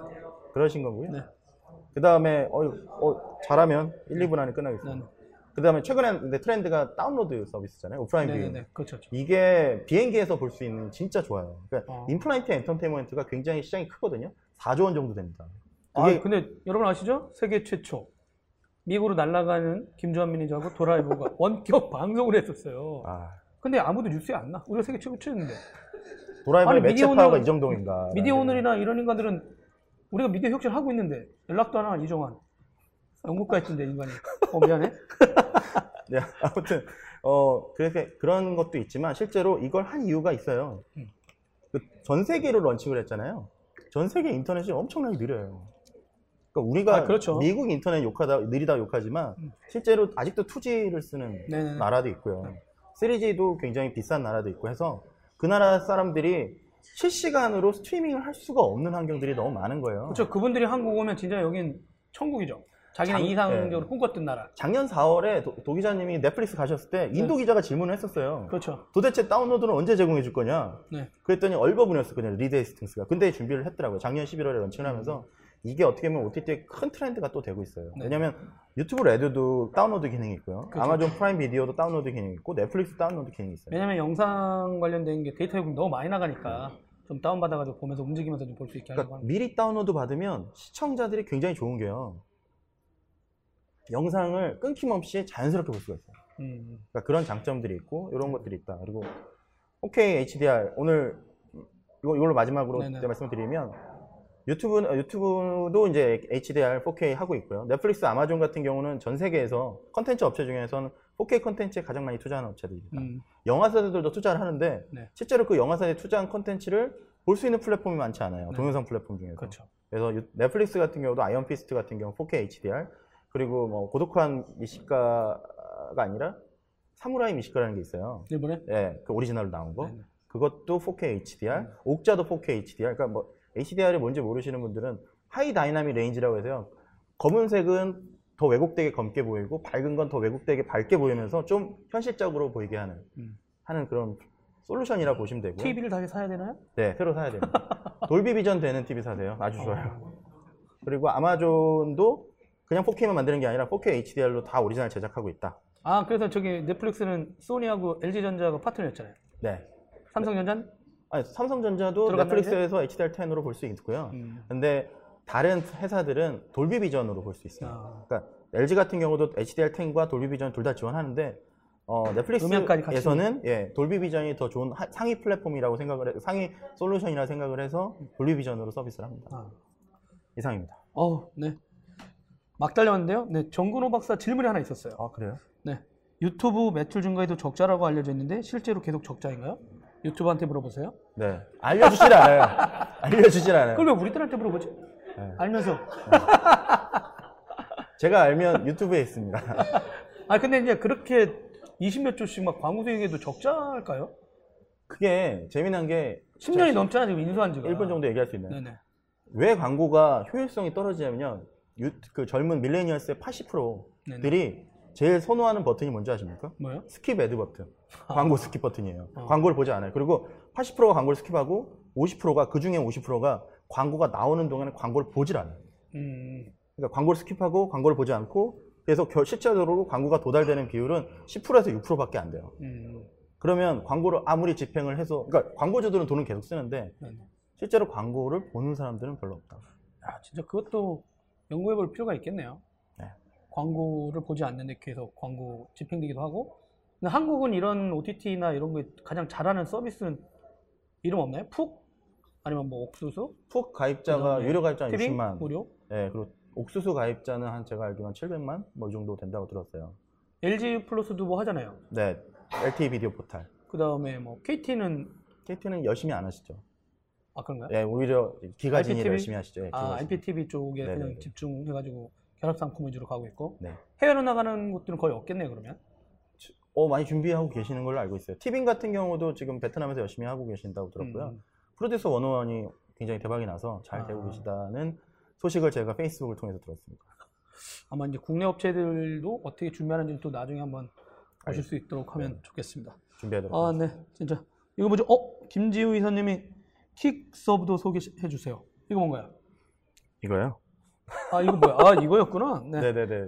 그러신 거고요. 네. 그 다음에, 어, 어, 잘하면 1, 2분 안에 끝나겠습니다. 네. 그 다음에 최근에 근데 트렌드가 다운로드 서비스잖아요. offline view. 네네네. 그렇죠. 그렇죠. 이게 비행기에서 볼 수 있는 진짜 좋아요. 그러니까 어. inflight entertainment가 굉장히 시장이 크거든요. 4조 원 정도 됩니다. 아, 근데 여러분 아시죠? 세계 최초 미국으로 날아가는 김조한 매니저하고 도라이버가 원격 방송을 했었어요. 아, 근데 아무도 뉴스에 안 나. 우리가 세계 최고였는데. 도라이버의 아니, 매체 파워가 이 정도인가. 미디어 오늘이나 이런 인간들은 우리가 미디어 혁신을 하고 있는데 연락도 안 하는 이정환. 영국가 있던데 인간이. 어 미안해. 네, 아무튼 어 그렇게 그런 것도 있지만 실제로 이걸 한 이유가 있어요. 음. 그 전 세계로 런칭을 했잖아요. 전 세계 인터넷이 엄청나게 느려요. 그러니까 우리가 아, 그렇죠. 음. 미국 인터넷 욕하다 느리다 욕하지만 실제로 아직도 2G를 쓰는 네네네. 나라도 있고요. 3G도 굉장히 비싼 나라도 있고 해서 그 나라 사람들이 실시간으로 스트리밍을 할 수가 없는 환경들이 너무 많은 거예요. 그렇죠. 그분들이 한국 오면 진짜 여긴 천국이죠. 자기는 장- 이상적으로 네. 꿈꿨던 나라. 작년 4월에 도, 도 기자님이 넷플릭스 가셨을 때 인도 기자가 질문을 했었어요. 그렇죠. 도대체 다운로드는 언제 제공해 줄 거냐? 네. 그랬더니 얼버무렸었거든요. 리드 헤이스팅스가. 근데 준비를 했더라고요. 작년 11월에 런칭을 하면서 이게 어떻게 보면 OTT의 큰 트렌드가 또 되고 있어요. 네. 왜냐면 유튜브 레드도 다운로드 기능이 있고요. 그렇죠. 아마존 프라임 비디오도 다운로드 기능이 있고 넷플릭스 다운로드 기능이 있어요. 왜냐면 영상 관련된 게 데이터 요금이 너무 많이 나가니까 좀 다운받아가지고 보면서 움직이면서 좀 볼 수 있게 하려고 그러니까 하는 미리 다운로드 받으면 시청자들이 굉장히 좋은 게요. 영상을 끊김없이 자연스럽게 볼 수가 있어요. 음, 그러니까 그런 장점들이 있고 이런 것들이 있다. 그리고 OK HDR 오늘 이걸로 마지막으로 말씀드리면 유튜브 어, 유튜브도 이제 HDR 4K 하고 있고요. 넷플릭스, 아마존 같은 경우는 전 세계에서 컨텐츠 업체 중에서는 4K 컨텐츠에 가장 많이 투자하는 업체들입니다. 음, 영화사들도 투자를 하는데 네. 실제로 그 영화사에 투자한 컨텐츠를 볼 수 있는 플랫폼이 많지 않아요. 네. 동영상 플랫폼 중에서. 그렇죠. 그래서 유- 넷플릭스 같은 경우도 아이언 피스트 같은 경우 4K HDR 그리고 뭐 고독한 미식가가 아니라 사무라이 미식가라는 게 있어요. 일본에 예, 그 오리지널로 나온 거. 네네. 음. 그것도 4K HDR, 옥자도 4K HDR. 그러니까 뭐 HDR이 뭔지 모르시는 분들은 high dynamic range라고 해서요. 검은색은 더 왜곡되게 검게 보이고 밝은 건 더 왜곡되게 밝게 보이면서 좀 현실적으로 보이게 하는 음. 하는 그런 솔루션이라고 보시면 되고요. TV를 다시 사야 되나요? 네, 새로 사야 됩니다. 돌비 비전 되는 TV 사세요. 아주 좋아요. 그리고 아마존도 그냥 4K만 만드는 게 아니라 4K HDR로 다 오리지널 제작하고 있다. 아 그래서 저기 넷플릭스는 소니하고 LG전자가 파트너였잖아요. 네. 삼성전자는 아니, 삼성전자도 넷플릭스에서 HDR10으로 볼 수 있고요. 음. 근데 다른 회사들은 돌비 비전으로 볼 수 있어요. 아. 그러니까 LG 같은 경우도 HDR10과 돌비 비전 둘 다 지원하는데 어, 넷플릭스에서는 예, 돌비 비전이 더 좋은 하- 상위 플랫폼이라고 생각을 해, 상위 솔루션이라 생각을 해서 돌비 비전으로 서비스를 합니다. 아. 이상입니다. 어, 네. 막 달려왔는데요. 네, 정근호 박사 질문이 하나 있었어요. 아 그래요? 네. 유튜브 매출 증가에도 적자라고 알려져 있는데 실제로 계속 적자인가요? 유튜브한테 물어보세요. 네. 알려주질 않아요. 알려주질 않아요. 그걸 왜 우리들한테 물어보지? 네. 알면서. 제가 알면 유튜브에 있습니다. 아 근데 이제 그렇게 20몇 조씩 막 광고 수익에도 적자일까요? 그게 재미난 게 10년이 넘잖아 지금 인수한 지가. 1분 정도 얘기할 수 있나요? 네네. 왜 광고가 효율성이 떨어지냐면요. 유- 그 젊은 millennials의 80%들이 제일 선호하는 버튼이 뭔지 아십니까? 뭐요? skip ad 버튼. 광고 skip 버튼이에요. 어. 광고를 보지 않아요. 그리고 80%가 광고를 skip하고 50%가 그 중에 50%가 광고가 나오는 동안에 광고를 보질 않아요. 음, 그러니까 광고를 skip하고 광고를 보지 않고 그래서 겨- 실제적으로 광고가 도달되는 비율은 10%에서 6%밖에 안 돼요. 음, 그러면 광고를 아무리 집행을 해서 그러니까 광고주들은 돈을 계속 쓰는데. 실제로 광고를 보는 사람들은 별로 없다. 야, 진짜 그것도 연구해 볼 필요가 있겠네요. 네. 광고를 보지 않는데 계속 광고 집행되기도 하고. 근데 한국은 이런 OTT나 이런 거 가장 잘하는 서비스는 이름 없나요? 푹? 아니면 뭐 옥수수? 푹 가입자가 유료 가입자 TV? 60만. 무료? 네, 그리고 옥수수 가입자는 한 제가 알기로는 700만 뭐 이 정도 된다고 들었어요. LG 플러스도 뭐 하잖아요. 네, LTE 비디오 포탈. 그 다음에 뭐 KT는 KT는 열심히 안 하시죠. 아 그런가요? 네, 오히려 기가진이? 열심히 하시죠. 네, 아. IPTV 쪽에 네네네. 그냥 집중해가지고 결합 상품 위주로 가고 있고 네. 해외로 나가는 곳들은 거의 없겠네요 그러면. 어, 많이 준비하고 계시는 걸로 알고 있어요. 티빙 같은 경우도 지금 베트남에서 열심히 하고 계신다고 들었고요. 음. 프로듀서 원어원이 굉장히 대박이 나서 잘 아. 되고 계시다는 소식을 제가 페이스북을 통해서 들었습니다. 아마 이제 국내 업체들도 어떻게 준비하는지 또 나중에 한번 보실 수 있도록 하면 좋겠습니다. 준비하도록 아, 하겠습니다. 네, 진짜 이거 뭐죠? 어, 김지우 이사님이 킥 서브도 소개해 주세요. 이거 뭔가요? 이거요? 아, 이거 뭐야? 아, 이거였구나. 네. 네, 네, 네.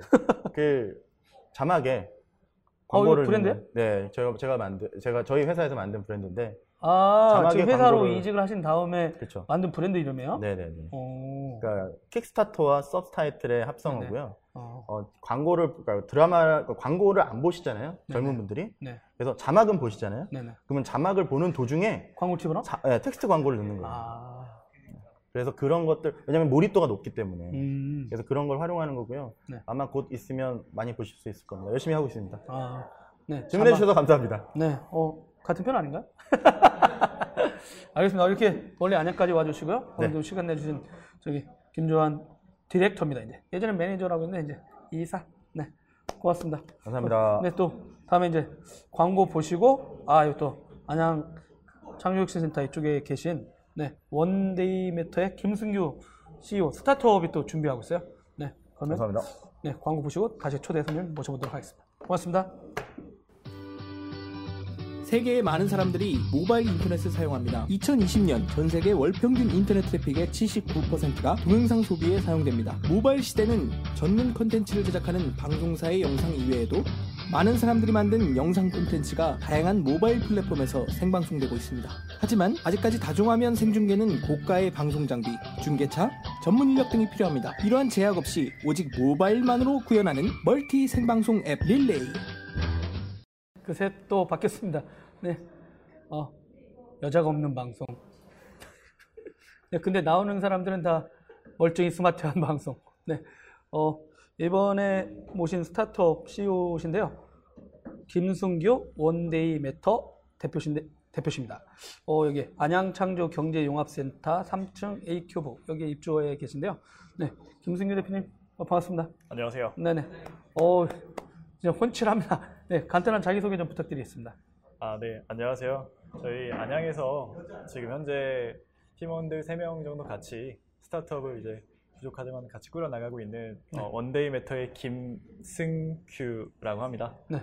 그 자막에 어, 광고를? 넣는- 네, 제가 제가 만든 제가 저희 회사에서 만든 브랜드인데 아, 자막에 지금 회사로 광고를- 이직을 하신 다음에 그렇죠. 만든 브랜드 이름이에요? 네, 네, 네. 어, 그러니까 킥스타터와 서브타이틀의 합성어고요. 어, 어, 광고를 그러니까 드라마 광고를 안 보시잖아요. 젊은 네네. 분들이. 네, 그래서 자막은 보시잖아요. 네, 네. 그러면 자막을 보는 도중에 광고 집어넣어? 자- 네, 텍스트 광고를 넣는 거예요. 아, 그래서 그런 것들 왜냐면 몰입도가 높기 때문에 음, 그래서 그런 걸 활용하는 거고요. 네. 아마 곧 있으면 많이 보실 수 있을 겁니다. 열심히 하고 있습니다. 아, 네. 질문해 주셔서 감사합니다. 네, 어, 같은 편 아닌가요? 알겠습니다. 이렇게 원래 안양까지 와주시고요. 네. 오늘도 시간 내주신 저기 김조한 디렉터입니다. 이제 예전에 매니저라고 했는데 이제 이사. 네, 고맙습니다. 감사합니다. 네, 또 다음에 이제 광고 보시고 아, 이거 또 안양 창조혁신센터 이쪽에 계신 네 원데이 매터의 김승규 CEO 스타트업이 또 준비하고 있어요. 네, 그러면 감사합니다. 네 광고 보시고 다시 초대 손님 모셔보도록 하겠습니다. 고맙습니다. 세계의 많은 사람들이 모바일 인터넷을 사용합니다. 2020년 전 세계 월 평균 인터넷 트래픽의 79%가 동영상 소비에 사용됩니다. 모바일 시대는 전문 컨텐츠를 제작하는 방송사의 영상 이외에도 많은 사람들이 만든 영상 콘텐츠가 다양한 모바일 플랫폼에서 생방송되고 있습니다. 하지만 아직까지 다중화면 생중계는 고가의 방송 장비, 중계차, 전문 인력 등이 필요합니다. 이러한 제약 없이 오직 모바일만으로 구현하는 멀티 생방송 앱 릴레이. 그새 또 바뀌었습니다. 네. 어, 여자가 없는 방송. 네, 근데 나오는 사람들은 다 멀쩡히 스마트한 방송. 네. 어, 이번에 모신 스타트업 CEO신데요. 김순규 원데이 메터 대표신데, 대표십니다. 어, 여기 안양창조 경제융합센터 3층 A큐브 여기 입주해 계신데요. 네. 김순규 대표님 어, 반갑습니다. 안녕하세요. 네네. 어, 진짜 훤칠합니다. 네, 간단한 자기소개 좀 부탁드리겠습니다. 아, 네. 안녕하세요. 저희 안양에서 지금 현재 팀원들 3명 정도 같이 스타트업을 이제 부족하지만 같이 꾸려나가고 있는 어, 원데이 메터의 김승규라고 합니다. 네.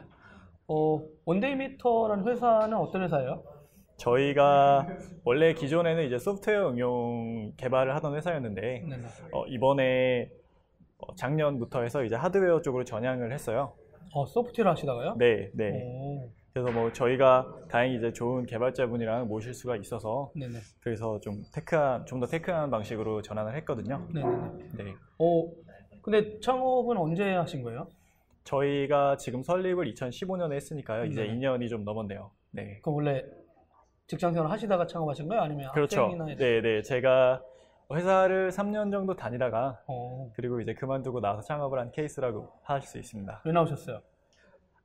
어, 원데이미터라는 회사는 어떤 회사예요? 저희가 원래 기존에는 이제 소프트웨어 응용 개발을 하던 회사였는데 네 네. 어, 이번에 어, 작년부터 해서 이제 하드웨어 쪽으로 전향을 했어요. 어, 소프트웨어 하시다가요? 네, 네. 오, 그래서 뭐 저희가 다행히 이제 좋은 개발자분이랑 모실 수가 있어서 네네. 그래서 좀 tech한 좀 더 tech한 방식으로 전환을 했거든요. 네네네. 네. 어, 근데 창업은 언제 하신 거예요? 저희가 지금 설립을 2015년에 했으니까요. 이제 네. 2년이 좀 넘었네요. 네. 그 원래 직장 생활 하시다가 창업하신 거예요? 아니면 그렇죠. 학생이나 이런- 네, 네. 제가 회사를 3년 정도 다니다가 어, 그리고 이제 그만두고 나서 창업을 한 케이스라고 할 수 있습니다. 왜 나오셨어요?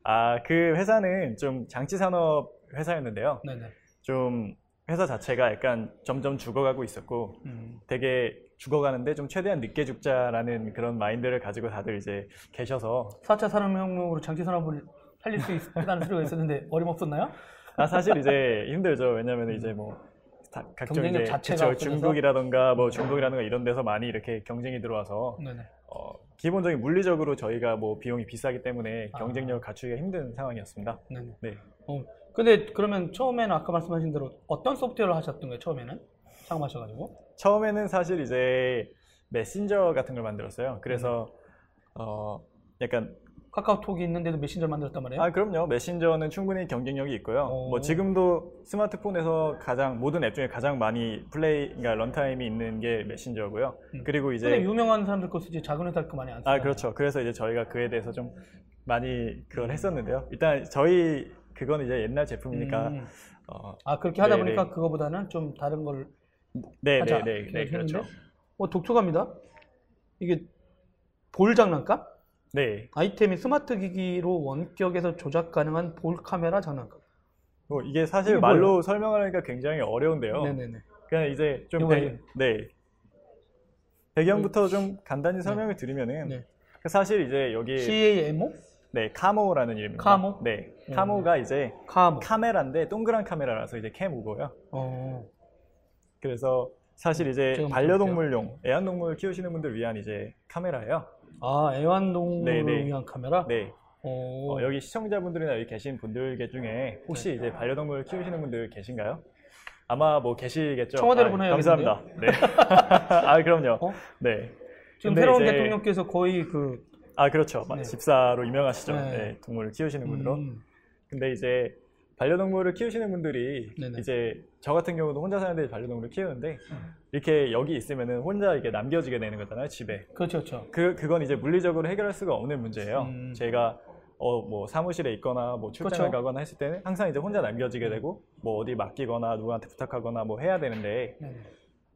아, 그 회사는 좀 장치 산업 회사였는데요. 네네. 좀 회사 자체가 약간 점점 죽어가고 있었고 음, 되게 죽어가는데 좀 최대한 늦게 죽자라는 그런 마인드를 가지고 다들 이제 계셔서 4차 산업혁명으로 장치 산업을 살릴 수 있다는 소리가 있었는데 어림없었나요? 아 사실 이제 힘들죠. 왜냐면 이제 뭐 다- 각종 이제 자체가 그쵸? 중국이라던가 뭐 중동이라던가 이런 데서 많이 이렇게 경쟁이 들어와서 네네. 어, 기본적인 물리적으로 저희가 뭐 비용이 비싸기 때문에 아. 경쟁력을 갖추기가 힘든 상황이었습니다. 네네. 네. 어, 근데 그러면 처음에는 아까 말씀하신 대로 어떤 소프트웨어를 하셨던 거예요? 처음에는 창업하셔가지고? 처음에는 사실 이제 메신저 같은 걸 만들었어요. 그래서 어 약간 카카오톡이 있는데도 메신저를 만들었단 말이에요? 아 그럼요. 메신저는 충분히 경쟁력이 있고요. 어. 뭐 지금도 스마트폰에서 가장 모든 앱 중에 가장 많이 플레이 그러니까 런타임이 있는 게 메신저고요. 음. 그리고 이제 유명한 사람들 거 쓰지 작은 회사 거 많이 안 쓰잖아요. 아 그렇죠. 그래서 이제 저희가 그에 대해서 좀 많이 그걸 했었는데요. 일단 저희 그건 이제 옛날 제품이니까 음. 어, 아 그렇게 하다 네, 보니까 네. 그거보다는 좀 다른 걸 네, 하자. 네, 네, 네, 이렇게 그렇죠. 어 독특합니다. 이게 볼 장난감? 네, 아이템이 스마트 기기로 원격에서 조작 가능한 볼 카메라 장난감. 뭐 이게 사실 이게 말로 설명하려니까 굉장히 어려운데요. 네네네. 그냥 이제 좀 배. 네 배경부터 좀 간단히 설명을 드리면은 네. 그 사실 이제 여기 CAMO? 네 카모라는 이름입니다. 카모? 네, 음. 카모가 이제 카모. 카메라인데 동그란 카메라라서 이제 캐모고요. 어. 그래서 사실 이제 지금 반려동물용 애완동물 키우시는 분들 위한 이제 카메라예요. 아 애완동물을 네, 네. 위한 카메라? 네, 어. 어, 여기 시청자분들이나 여기 계신 분들 중에 혹시 네. 이제 반려동물 키우시는 분들 계신가요? 아마 뭐 계시겠죠. 청와대로 아, 보내야겠는데요? 감사합니다. 네. 아 그럼요. 어? 네. 지금 새로운 이제- 대통령께서 거의 그 아 그렇죠. 네. 집사로 유명하시죠. 네. 네, 동물을 키우시는 분으로. 음, 근데 이제 반려동물을 키우시는 분들이 네네. 이제 저 같은 경우도 혼자 사는데 반려동물을 키우는데 이렇게 여기 있으면은 혼자 이렇게 남겨지게 되는 거잖아요 집에. 그렇죠, 그렇죠. 그 그건 이제 물리적으로 해결할 수가 없는 문제예요. 음. 제가 어 뭐 사무실에 있거나 뭐 출장을 그렇죠. 가거나 했을 때는 항상 이제 혼자 남겨지게 되고 뭐 어디 맡기거나 누구한테 부탁하거나 뭐 해야 되는데 네.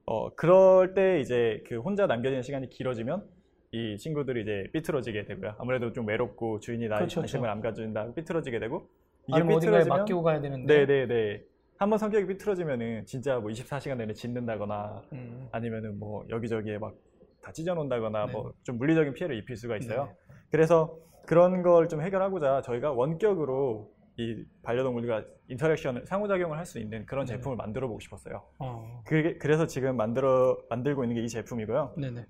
어 그럴 때 이제 그 혼자 남겨지는 시간이 길어지면 이 친구들이 이제 삐뚤어지게 되고요. 아무래도 좀 외롭고 주인이 나 그렇죠, 관심을 안 가준다 삐뚤어지게 되고 아니면 어딘가에 맡기고 가야 되는데. 네네네 한번 성격이 삐뚤어지면은 진짜 뭐 24시간 내내 짖는다거나 음. 아니면은 뭐 여기저기에 막 다 찢어놓는다거나 네. 뭐좀 물리적인 피해를 입힐 수가 있어요. 네. 그래서 그런 걸 좀 해결하고자 저희가 원격으로 이 반려동물과 인터랙션을 상호작용을 할 수 있는 그런 네. 제품을 만들어 보고 싶었어요. 어. 그게 그래서 지금 만들어 만들고 있는 게 이 제품이고요. 네네.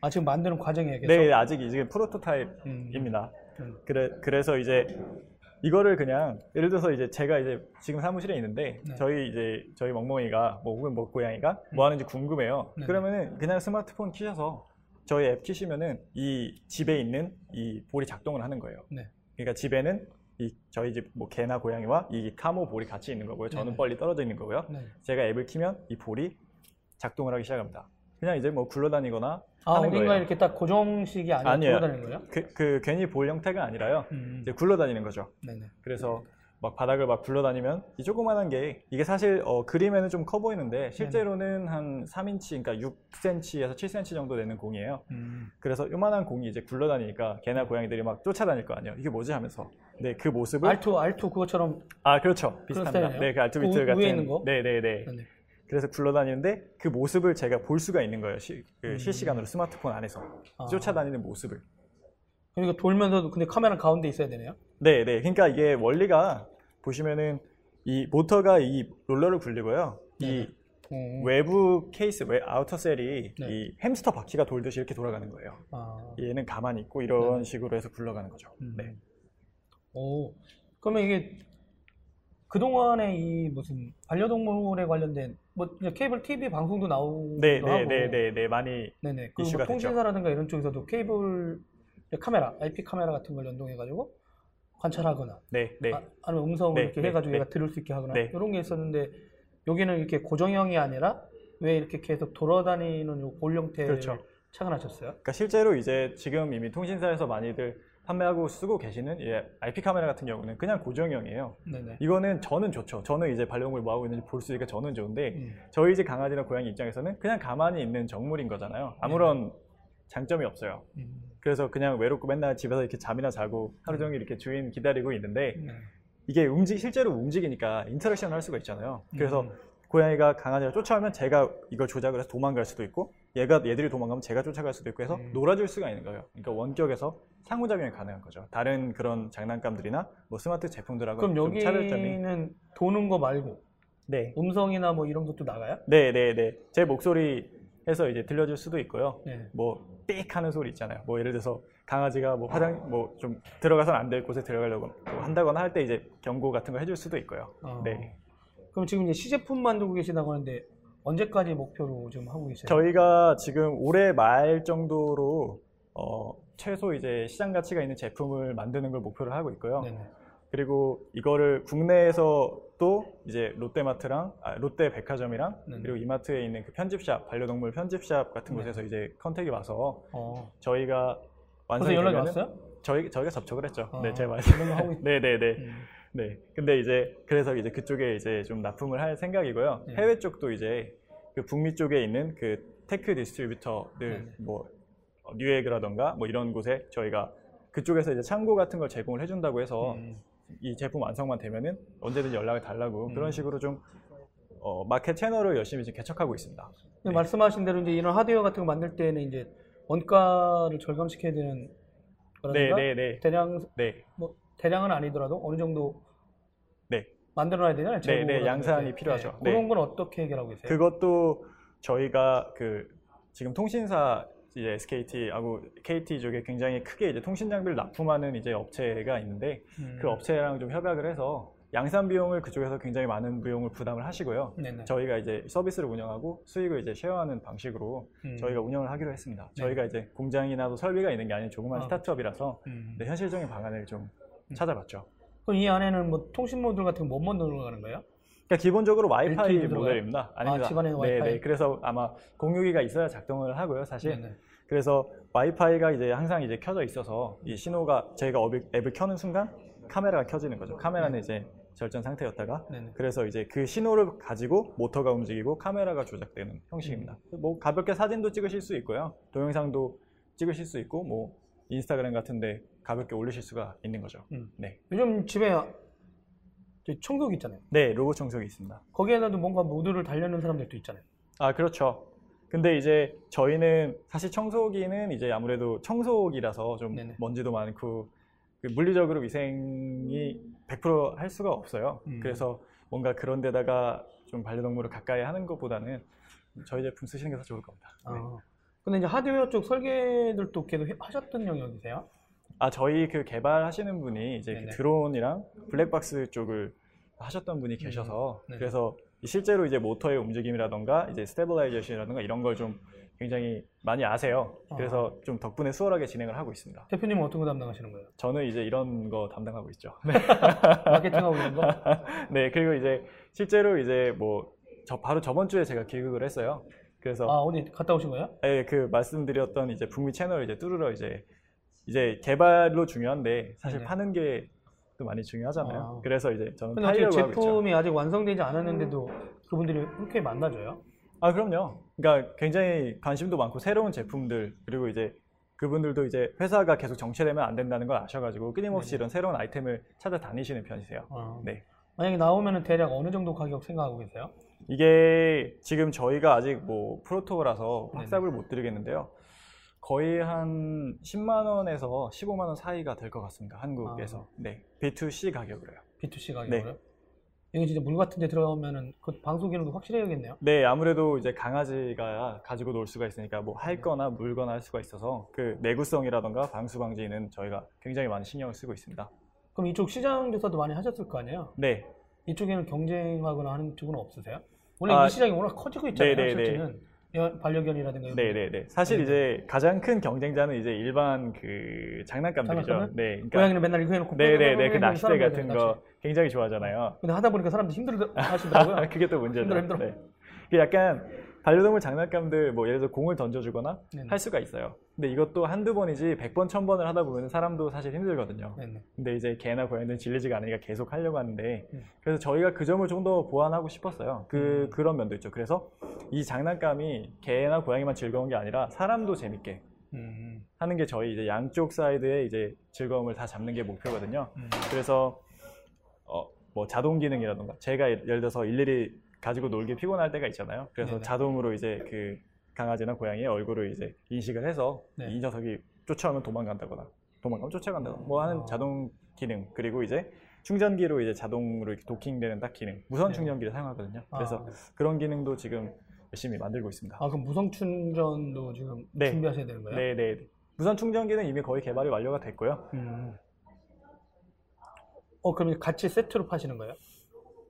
아 지금 만드는 과정이에요. 네, 아직 이제 프로토타입입니다. 음. 음. 그래 그래서 이제 이거를 그냥 예를 들어서 이제 제가 이제 지금 사무실에 있는데 네. 저희 이제 저희 멍멍이가 뭐 혹은 뭐 고양이가 뭐 하는지 궁금해요. 네. 그러면은 그냥 스마트폰 키셔서 저희 앱 키시면은 이 집에 있는 이 볼이 작동을 하는 거예요. 네. 그러니까 집에는 이 저희 집 뭐 개나 고양이와 이 카모 볼이 같이 있는 거고요. 저는. 멀리 떨어져 있는 거고요. 네. 제가 앱을 키면 이 볼이 작동을 하기 시작합니다. 그냥 이제 뭐 굴러다니거나 아, 하는 거예요. 이렇게 딱 고정식이 아니라 아니에요. 돌아다니는 거예요? 그, 그 괜히 볼 형태가 아니라요. 음. 이제 굴러다니는 거죠. 네네. 그래서 막 바닥을 막 굴러다니면 이 조그만한 게 이게 사실 어, 그림에는 좀 커 보이는데 실제로는 한 3인치 그러니까 6cm에서 7cm 정도 되는 공이에요. 음. 그래서 요만한 공이 이제 굴러다니니까 개나 고양이들이 막 쫓아다닐 거 아니에요. 이게 뭐지 하면서. 네, 그 모습을 알투 알투 그것처럼 아, 그렇죠. 비슷합니다. 스타일이네요? 네, 그그 알투비트 우- 같은 위에 있는 거? 네, 네, 네. 네네. 그래서 굴러다니는데 그 모습을 제가 볼 수가 있는 거예요. 시, 그 음. 실시간으로 스마트폰 안에서 아. 쫓아다니는 모습을. 그러니까 돌면서도 근데 카메라 가운데 있어야 되네요. 네, 네. 그러니까 이게 원리가 보시면은 이 모터가 이 롤러를 굴리고요. 이 음. 외부 케이스, 외 outer shell이 네. 이 햄스터 바퀴가 돌듯이 이렇게 돌아가는 거예요. 아. 얘는 가만히 있고 이런 네. 식으로 해서 굴러가는 거죠. 음. 네. 오. 그러면 이게 그동안에 이 무슨 반려동물에 관련된 뭐 케이블 TV 방송도 나오기도 네, 네, 네, 네, 네, 많이 네네. 그리고 이슈가 뭐. 통신사라든가 이런 쪽에서도 케이블 카메라, IP 카메라 같은 걸 연동해가지고 관찰하거나 네, 네. 아, 아니면 음성을 네, 이렇게 네, 해가지고 네. 얘가 들을 수 있게 하거나 네. 이런 게 있었는데 여기는 이렇게 고정형이 아니라 왜 이렇게 계속 돌아다니는 요볼 형태를 그렇죠. 착안하셨어요? 그러니까 실제로 이제 지금 이미 통신사에서 많이들 판매하고 쓰고 계시는 이 IP 카메라 같은 경우는 그냥 고정형이에요. 네네. 이거는 저는 좋죠. 저는 이제 반려동물 뭐 하고 있는지 볼 수 있으니까 저는 좋은데 음. 저희 집 강아지나 고양이 입장에서는 그냥 가만히 있는 정물인 거잖아요. 아무런 장점이 없어요. 음. 그래서 그냥 외롭고 맨날 집에서 이렇게 잠이나 자고 하루 종일 이렇게 주인 기다리고 있는데 네. 이게 움직 실제로 움직이니까 인터랙션을 할 수가 있잖아요. 그래서 음. 고양이가 강아지를 쫓아오면 제가 이걸 조작을 해서 도망갈 수도 있고 얘가 얘들이 도망가면 제가 쫓아갈 수도 있고 해서 음. 놀아줄 수가 있는 거예요. 그러니까 원격에서 상호작용이 가능한 거죠. 다른 그런 장난감들이나 뭐 스마트 제품들하고 그럼 좀 차별점이 여기는 도는 거 말고 네. 음성이나 뭐 이런 것도 나가요? 네, 네, 네. 제 목소리 해서 이제 들려줄 수도 있고요. 네. 뭐삑 하는 소리 있잖아요. 뭐 예를 들어서 강아지가 뭐 화장 뭐 좀 들어가선 안 될 곳에 들어가려고 뭐 한다거나 할 때 이제 경고 같은 거 해줄 수도 있고요. 어. 네. 그럼 지금 이제 시제품 만들고 계시다고 하는데 언제까지 목표로 지금 하고 계세요? 저희가 지금 올해 말 정도로 어, 최소 이제 시장 가치가 있는 제품을 만드는 걸 목표로 하고 있고요. 네네. 그리고 이거를 국내에서도 이제 롯데마트랑 아, 롯데 백화점이랑 네네. 그리고 이마트에 있는 그 편집샵 반려동물 편집샵 같은 네. 곳에서 이제 컨택이 와서 어. 저희가 벌써 완성이 연락이 되면은 왔어요? 저희 저희가 접촉을 했죠. 아, 네, 그런 거 하고 있- 네, 네, 네. 음. 네. 근데 이제 그래서 이제 그쪽에 이제 좀 납품을 할 생각이고요. 네. 해외 쪽도 이제 그 북미 쪽에 있는 그 tech distributor들 네, 네. 뭐 어, 뉴에그라던가 뭐 이런 곳에 저희가 그쪽에서 이제 창고 같은 걸 제공을 해준다고 해서 음. 이 제품 완성만 되면은 언제든지 연락을 달라고 음. 그런 식으로 좀 어, 마켓 채널을 열심히 지금 개척하고 있습니다. 네. 말씀하신 대로 이제 이런 하드웨어 같은 거 만들 때는 이제 원가를 절감시켜야 되는 네, 거라든가 네, 네, 대량 네, 뭐 대량은 아니더라도 어느 정도 네. 만들어놔야 되잖아요. 네, 네, 양산이 이렇게. 필요하죠. 네. 네. 그런 건 어떻게 해결하고 계세요? 그것도 저희가 그 지금 통신사 이제 SKT하고 KT 쪽에 굉장히 크게 이제 통신 장비를 납품하는 이제 업체가 있는데 음. 그 업체랑 좀 협약을 해서 양산 비용을 그쪽에서 굉장히 많은 비용을 부담을 하시고요. 네네. 저희가 이제 서비스를 운영하고 수익을 이제 쉐어하는 방식으로 음. 저희가 운영을 하기로 했습니다. 네. 저희가 이제 공장이나 도 설비가 있는 게 아닌 조그만 아. 스타트업이라서 음. 네, 현실적인 방안을 좀 찾아봤죠. 그럼 이 안에는 뭐 통신 모듈 같은 거 뭐뭐 들어가는 거예요? 그러니까 기본적으로 와이파이 모델입니다. 아닙니다. 집안에 네, 와이파이? 네. 그래서 아마 공유기가 있어야 작동을 하고요, 사실. 네네. 그래서 와이파이가 이제 항상 이제 켜져 있어서 이 신호가 저희가 앱을, 앱을 켜는 순간 카메라가 켜지는 거죠. 카메라는 이제 절전 상태였다가 네네. 그래서 이제 그 신호를 가지고 모터가 움직이고 카메라가 조작되는 형식입니다. 뭐 가볍게 사진도 찍으실 수 있고요. 동영상도 찍으실 수 있고 뭐 인스타그램 같은데 가볍게 올리실 수가 있는 거죠. 음. 네. 요즘 집에 저 청소기 있잖아요. 네, 로봇 청소기 있습니다. 거기에다도 뭔가 모듈을 달려는 사람들도 있잖아요. 아, 그렇죠. 근데 이제 저희는 사실 청소기는 이제 아무래도 청소기라서 좀 네네. 먼지도 많고 그 물리적으로 위생이 100%할 수가 없어요. 음. 그래서 뭔가 그런 데다가 좀 반려동물을 가까이 하는 것보다는 저희 제품 쓰시는 게 더 좋을 겁니다. 네. 아. 근데 이제 하드웨어 쪽 설계들도 계속 해- 하셨던 영역이세요? 아 저희 그 개발하시는 분이 이제 그 네네. 드론이랑 블랙박스 쪽을 하셨던 분이 계셔서 네네. 그래서 실제로 이제 모터의 움직임이라던가 이제 stabilization이라던가 이런 걸 좀 굉장히 많이 아세요. 그래서 좀 덕분에 수월하게 진행을 하고 있습니다. 대표님은 어떤 거 담당하시는 거예요? 저는 이제 이런 거 담당하고 있죠. 마케팅하고 이런 거? 네, 그리고 이제 실제로 이제 뭐 저 바로 저번 주에 제가 기획을 했어요. 그래서 아 어디 갔다 오신 거예요? 예, 그 말씀드렸던 이제 북미 채널을 이제 뚫으러 이제 이제 개발로 중요한데 사실 네네. 파는 게 또 많이 중요하잖아요. 아. 그래서 이제 저는 근데 어떻게 팔려고 하고 있죠. 제품이 아직 완성되지 않았는데도 그분들이 흔쾌히 만나줘요? 아 그럼요. 그러니까 굉장히 관심도 많고 새로운 제품들 그리고 이제 그분들도 이제 회사가 계속 정체되면 안 된다는 걸 아셔가지고 끊임없이 네네. 이런 새로운 아이템을 찾아다니시는 편이세요. 아. 네. 만약에 나오면은 대략 어느 정도 가격 생각하고 계세요? 이게 지금 저희가 아직 뭐 프로토라서. 확답을 못 드리겠는데요. 거의 한 10만 원에서 15만 원 사이가 될 것 같습니다. 한국에서. 아. 네. B2C 가격으로요. B2C 가격으로? 네. 이거 진짜 물 같은 데 들어가면은 그 방송 기능도 확실해야겠네요. 네, 아무래도 이제 강아지가 가지고 놀 수가 있으니까 뭐 할 거나 물거나 할 수가 있어서 그 내구성이라던가 방수 방지는 저희가 굉장히 많이 신경을 쓰고 있습니다. 그럼 이쪽 시장 조사도 많이 하셨을 거 아니에요? 네. 이쪽에는 경쟁하거나 하는 쪽은 없으세요? 원래 아, 이 시장이 워낙 커지고 있잖아요. 네네네. 실제는 여- 반려견이라든가 이런 네, 네, 네. 사실 네네. 이제 가장 큰 경쟁자는 이제 일반 그 장난감들이죠. 장난감들? 네. 그러니까 고양이는 맨날 이거 해놓고 네, 네, 네. 그 낚싯대 같은 낚시. 거 굉장히 좋아하잖아요. 근데 하다 보니까 사람들이 힘들어 하시더라고요. 그게 또 문제죠. 힘들어, 힘들어. 네. 그 약간 반려동물 장난감들 뭐 예를 들어 공을 던져주거나 네네. 할 수가 있어요. 근데 이것도 한두 번이지 100번, 1000번을 하다 보면 사람도 사실 힘들거든요. 네네. 근데 이제 개나 고양이는 질리지가 않으니까 계속 하려고 하는데 음. 그래서 저희가 그 점을 좀 더 보완하고 싶었어요. 그 음. 그런 면도 있죠. 그래서 이 장난감이 개나 고양이만 즐거운 게 아니라 사람도 재밌게 음, 하는 게 저희 이제 양쪽 사이드의 이제 즐거움을 다 잡는 게 목표거든요. 음. 그래서 어, 뭐 자동 기능이라던가 제가 예- 예를 들어서 일일이 가지고 놀기 피곤할 때가 있잖아요. 그래서 네네. 자동으로 이제 그 강아지나 고양이의 얼굴을 이제 인식을 해서 네. 이 녀석이 쫓아오면 도망간다거나 도망가면 쫓아간다거나 뭐 하는 아. 자동 기능 그리고 이제 충전기로 이제 자동으로 이렇게 도킹되는 딱 기능 무선 네. 충전기를 사용하거든요. 그래서 아, 그런 기능도 지금 열심히 만들고 있습니다. 아, 그럼 무선 충전도 지금 네. 준비하셔야 되는 거예요? 네, 네. 무선 충전기는 이미 거의 개발이 완료가 됐고요. 음. 어, 그럼 같이 세트로 파시는 거예요?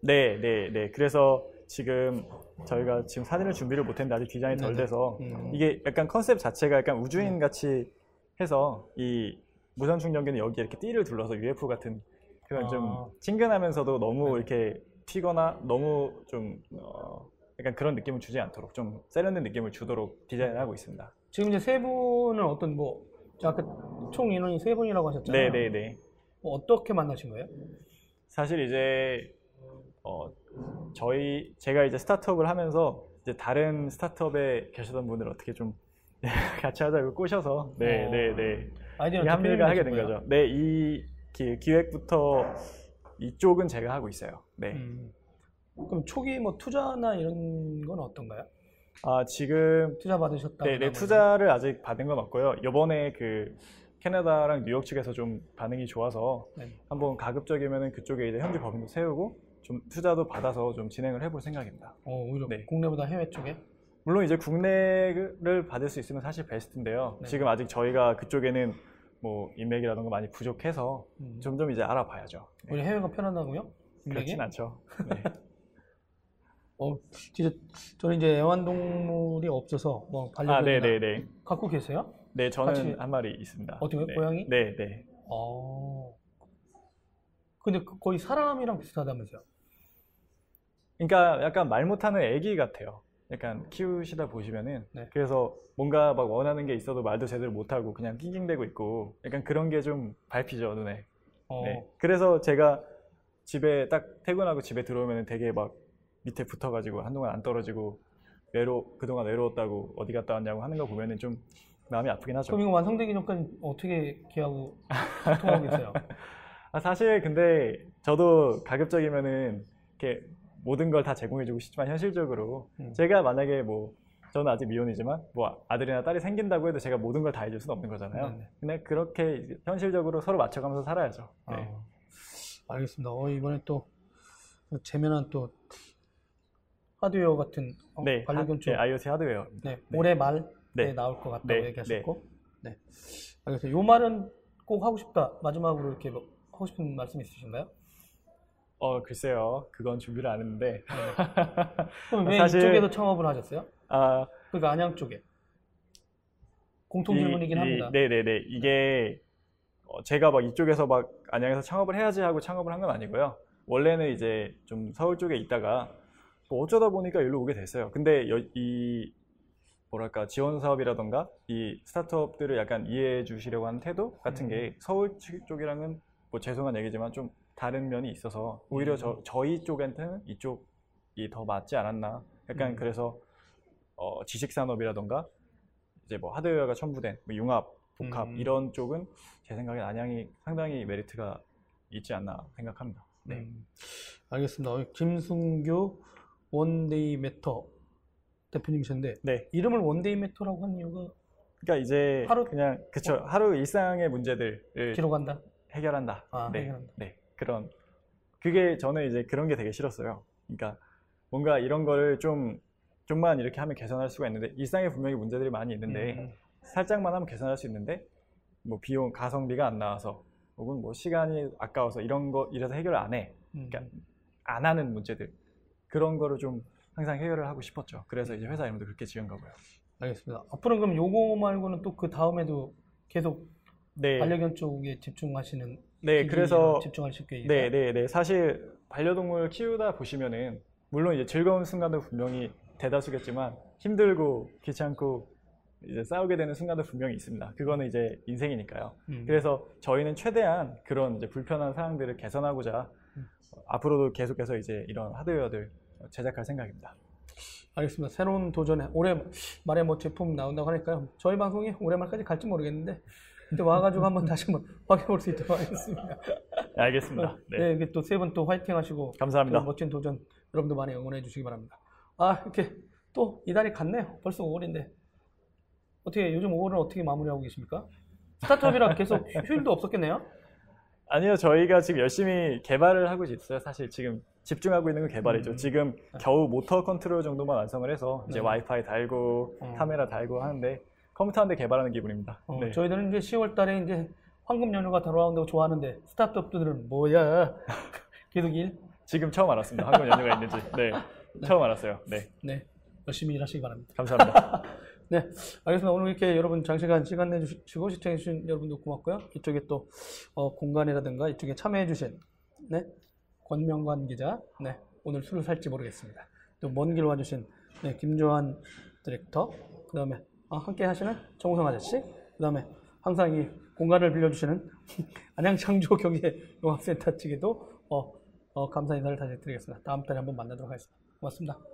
네, 네, 네. 그래서 지금 저희가 지금 사진을 준비를 못했는데 아직 디자인이 덜 네네. 돼서 음. 이게 약간 컨셉 자체가 약간 우주인 같이 해서 이 무선 충전기는 여기 이렇게 띠를 둘러서 UFO 같은 그런 아. 좀 친근하면서도 너무. 이렇게 튀거나 너무 좀 어, 약간 그런 느낌을 주지 않도록 좀 세련된 느낌을 주도록 디자인을 하고 있습니다. 지금 이제 세 분은 어떤 뭐 아까 총 인원이 세 분이라고 하셨잖아요. 네, 네, 네. 뭐 어떻게 만나신 거예요? 사실 이제 어, 저희 제가 이제 스타트업을 하면서 이제 다른 스타트업에 계시던 분을 어떻게 좀 같이 하자고 꼬셔서 네, 어. 네, 네. 아이디어는 이 합류를 하게 된 거죠. 네, 이 기, 기획부터 이쪽은 제가 하고 있어요. 네. 음. 그럼 초기 뭐 투자나 이런 건 어떤가요? 아, 지금 투자 받으셨다. 네, 네, 투자를 아직 받은 건 없고요. 이번에 그 캐나다랑 뉴욕 측에서 좀 반응이 좋아서 네. 한번 가급적이면은 그쪽에 이제 현지 법인도 세우고 좀 투자도 받아서 좀 진행을 해볼 생각입니다. 어, 오히려 네. 국내보다 해외 쪽에. 물론 이제 국내를 받을 수 있으면 사실 베스트인데요. 네. 지금 아직 저희가 그쪽에는 뭐 인맥이라던가 많이 부족해서 음. 점점 이제 알아봐야죠. 네. 우리 해외가 편하다고요? 그렇진 않죠. 네. 어, 진짜 저는 이제 애완동물이 없어서 뭐 아, 반려견이나 네네네. 갖고 계세요? 네, 저는 같이- 한 마리 있습니다. 어떻게, 네. 고양이? 네, 네. 어. 근데 그- 거의 사람이랑 비슷하다면서요? 그러니까 약간 말 못하는 애기 같아요. 약간 키우시다 보시면은 네. 그래서 뭔가 막 원하는 게 있어도 말도 제대로 못하고 그냥 낑낑대고 있고 약간 그런 게 좀 밟히죠 눈에. 어. 네. 그래서 제가 집에 딱 퇴근하고 집에 들어오면 되게 막 밑에 붙어가지고 한동안 안 떨어지고 외로 그동안 외로웠다고 어디 갔다 왔냐고 하는 거 보면은 좀 마음이 아프긴 하죠. 그럼 이거 완성되기 전까지 어떻게 걔하고 소통하고 있어요? 아, 사실 근데 저도 가급적이면은 이렇게 모든 걸 다 제공해주고 싶지만 현실적으로 음. 제가 만약에 뭐 저는 아직 미혼이지만 뭐 아들이나 딸이 생긴다고 해도 제가 모든 걸 다 해줄 수는 없는 거잖아요. 네네. 근데 그렇게 현실적으로 서로 맞춰가면서 살아야죠. 네. 아, 알겠습니다. 어, 이번에 또 재미난 또 하드웨어 같은 어, 네, 반려견 쪽 네, IoT 하드웨어. 네, 네. 올해 말에 네. 나올 것 같다고 네, 얘기하셨고, 네. 알겠어요. 요 말은 꼭 하고 싶다. 마지막으로 이렇게 뭐 하고 싶은 말씀 있으신가요? 어 글쎄요 그건 준비를 안 했는데 그럼 왜 사실- 이쪽에서 창업을 하셨어요? 아 그러니까 안양 쪽에. 공통 이- 질문이긴 이- 합니다. 네네네. 이게 어, 제가 막 이쪽에서 막 안양에서 창업을 해야지 하고 창업을 한 건 아니고요. 원래는 이제 좀 서울 쪽에 있다가 뭐 어쩌다 보니까 여기로 오게 됐어요. 근데 여- 이 뭐랄까 지원 사업이라던가 이 스타트업들을 약간 이해해 주시려고 하는 태도 같은 게 서울 측- 쪽이랑은 뭐 죄송한 얘기지만 좀 다른 면이 있어서 오히려 저, 저희 쪽한테는 이쪽이 더 맞지 않았나. 약간 그래서 어, 지식 산업이라던가 이제 뭐 하드웨어가 첨부된 뭐 융합, 복합 음. 이런 쪽은 제 생각엔 안양이 상당히 메리트가 있지 않나 생각합니다. 네. 음, 알겠습니다. 어, 김승규 원데이 메터 대표님이셨는데 네. 이름을 원데이 메터라고 한 이유가 그러니까 이제 하루- 그냥 그쵸 하루 일상의 문제들을 기록한다. 해결한다. 아, 네. 해결한다. 네. 그런 그게 저는 이제 그런 게 되게 싫었어요. 그러니까 뭔가 이런 거를 좀 좀만 이렇게 하면 개선할 수가 있는데 일상에 분명히 문제들이 많이 있는데 음. 살짝만 하면 개선할 수 있는데 뭐 비용 가성비가 안 나와서 혹은 뭐 시간이 아까워서 이런 거 이래서 해결을 안 해. 음. 그러니까 안 하는 문제들 그런 거를 좀 항상 해결을 하고 싶었죠. 그래서 이제 회사 이름도 그렇게 지은 거고요. 알겠습니다. 앞으로는 그럼 요거 말고는 또 그 다음에도 계속 네. 반려견 쪽에 집중하시는 네, 그래서 집중하실 계획이에요. 네, 네, 네. 사실 반려동물 키우다 보시면은 물론 이제 즐거운 순간도 분명히 대다수겠지만 힘들고 귀찮고 이제 싸우게 되는 순간도 분명히 있습니다. 그거는 이제 인생이니까요. 음. 그래서 저희는 최대한 그런 이제 불편한 사항들을 개선하고자 음. 어, 앞으로도 계속해서 이제 이런 하드웨어들 제작할 생각입니다. 알겠습니다. 새로운 도전에 올해 말에 뭐 제품 나온다고 하니까요. 저희 방송이 올해 말까지 갈지 모르겠는데 근데 와가지고 한번 다시 한번 확인해 볼 수 있도록 하겠습니다. 네, 알겠습니다. 네. 네, 이게 또 세 분 또 화이팅 하시고 감사합니다. 또 멋진 도전 여러분도 많이 응원해 주시기 바랍니다. 아 이렇게 또 이달이 갔네요. 벌써 5월인데 어떻게 요즘 5월은 어떻게 마무리하고 계십니까? 스타트업이라 계속 휴일도 없었겠네요. 아니요, 저희가 지금 열심히 개발을 하고 있어요. 사실 지금 집중하고 있는 건 개발이죠. 음. 지금 겨우 모터 컨트롤 정도만 완성을 해서 이제 네. 와이파이 달고 음. 카메라 달고 하는데 컴퓨터 한 대 개발하는 기분입니다. 어, 네. 저희들은 이제 10월 달에 이제 황금 연휴가 돌아온다고 좋아하는데 스타트업들은 뭐야 계속 일. 지금 처음 알았습니다. 한국 연휴가 있는지. 네, 처음 알았어요. 네, 네, 열심히 일하시기 바랍니다. 감사합니다. 네, 알겠습니다. 오늘 이렇게 여러분 장시간 시간 내주시고 시청해주신 여러분도 고맙고요. 이쪽에 또 어, 공간이라든가 이쪽에 참여해주신 네 권명관 기자, 네 오늘 술을 살지 모르겠습니다. 또 먼 길 와주신 네, 김조한 디렉터, 그 다음에 함께 하시는 정우성 아저씨, 그 다음에 항상 이 공간을 빌려주시는 안양 창조 경제 용합센터 측에도 어, 어, 감사 인사를 다시 드리겠습니다. 다음 달에 한번 만나도록 하겠습니다. 고맙습니다.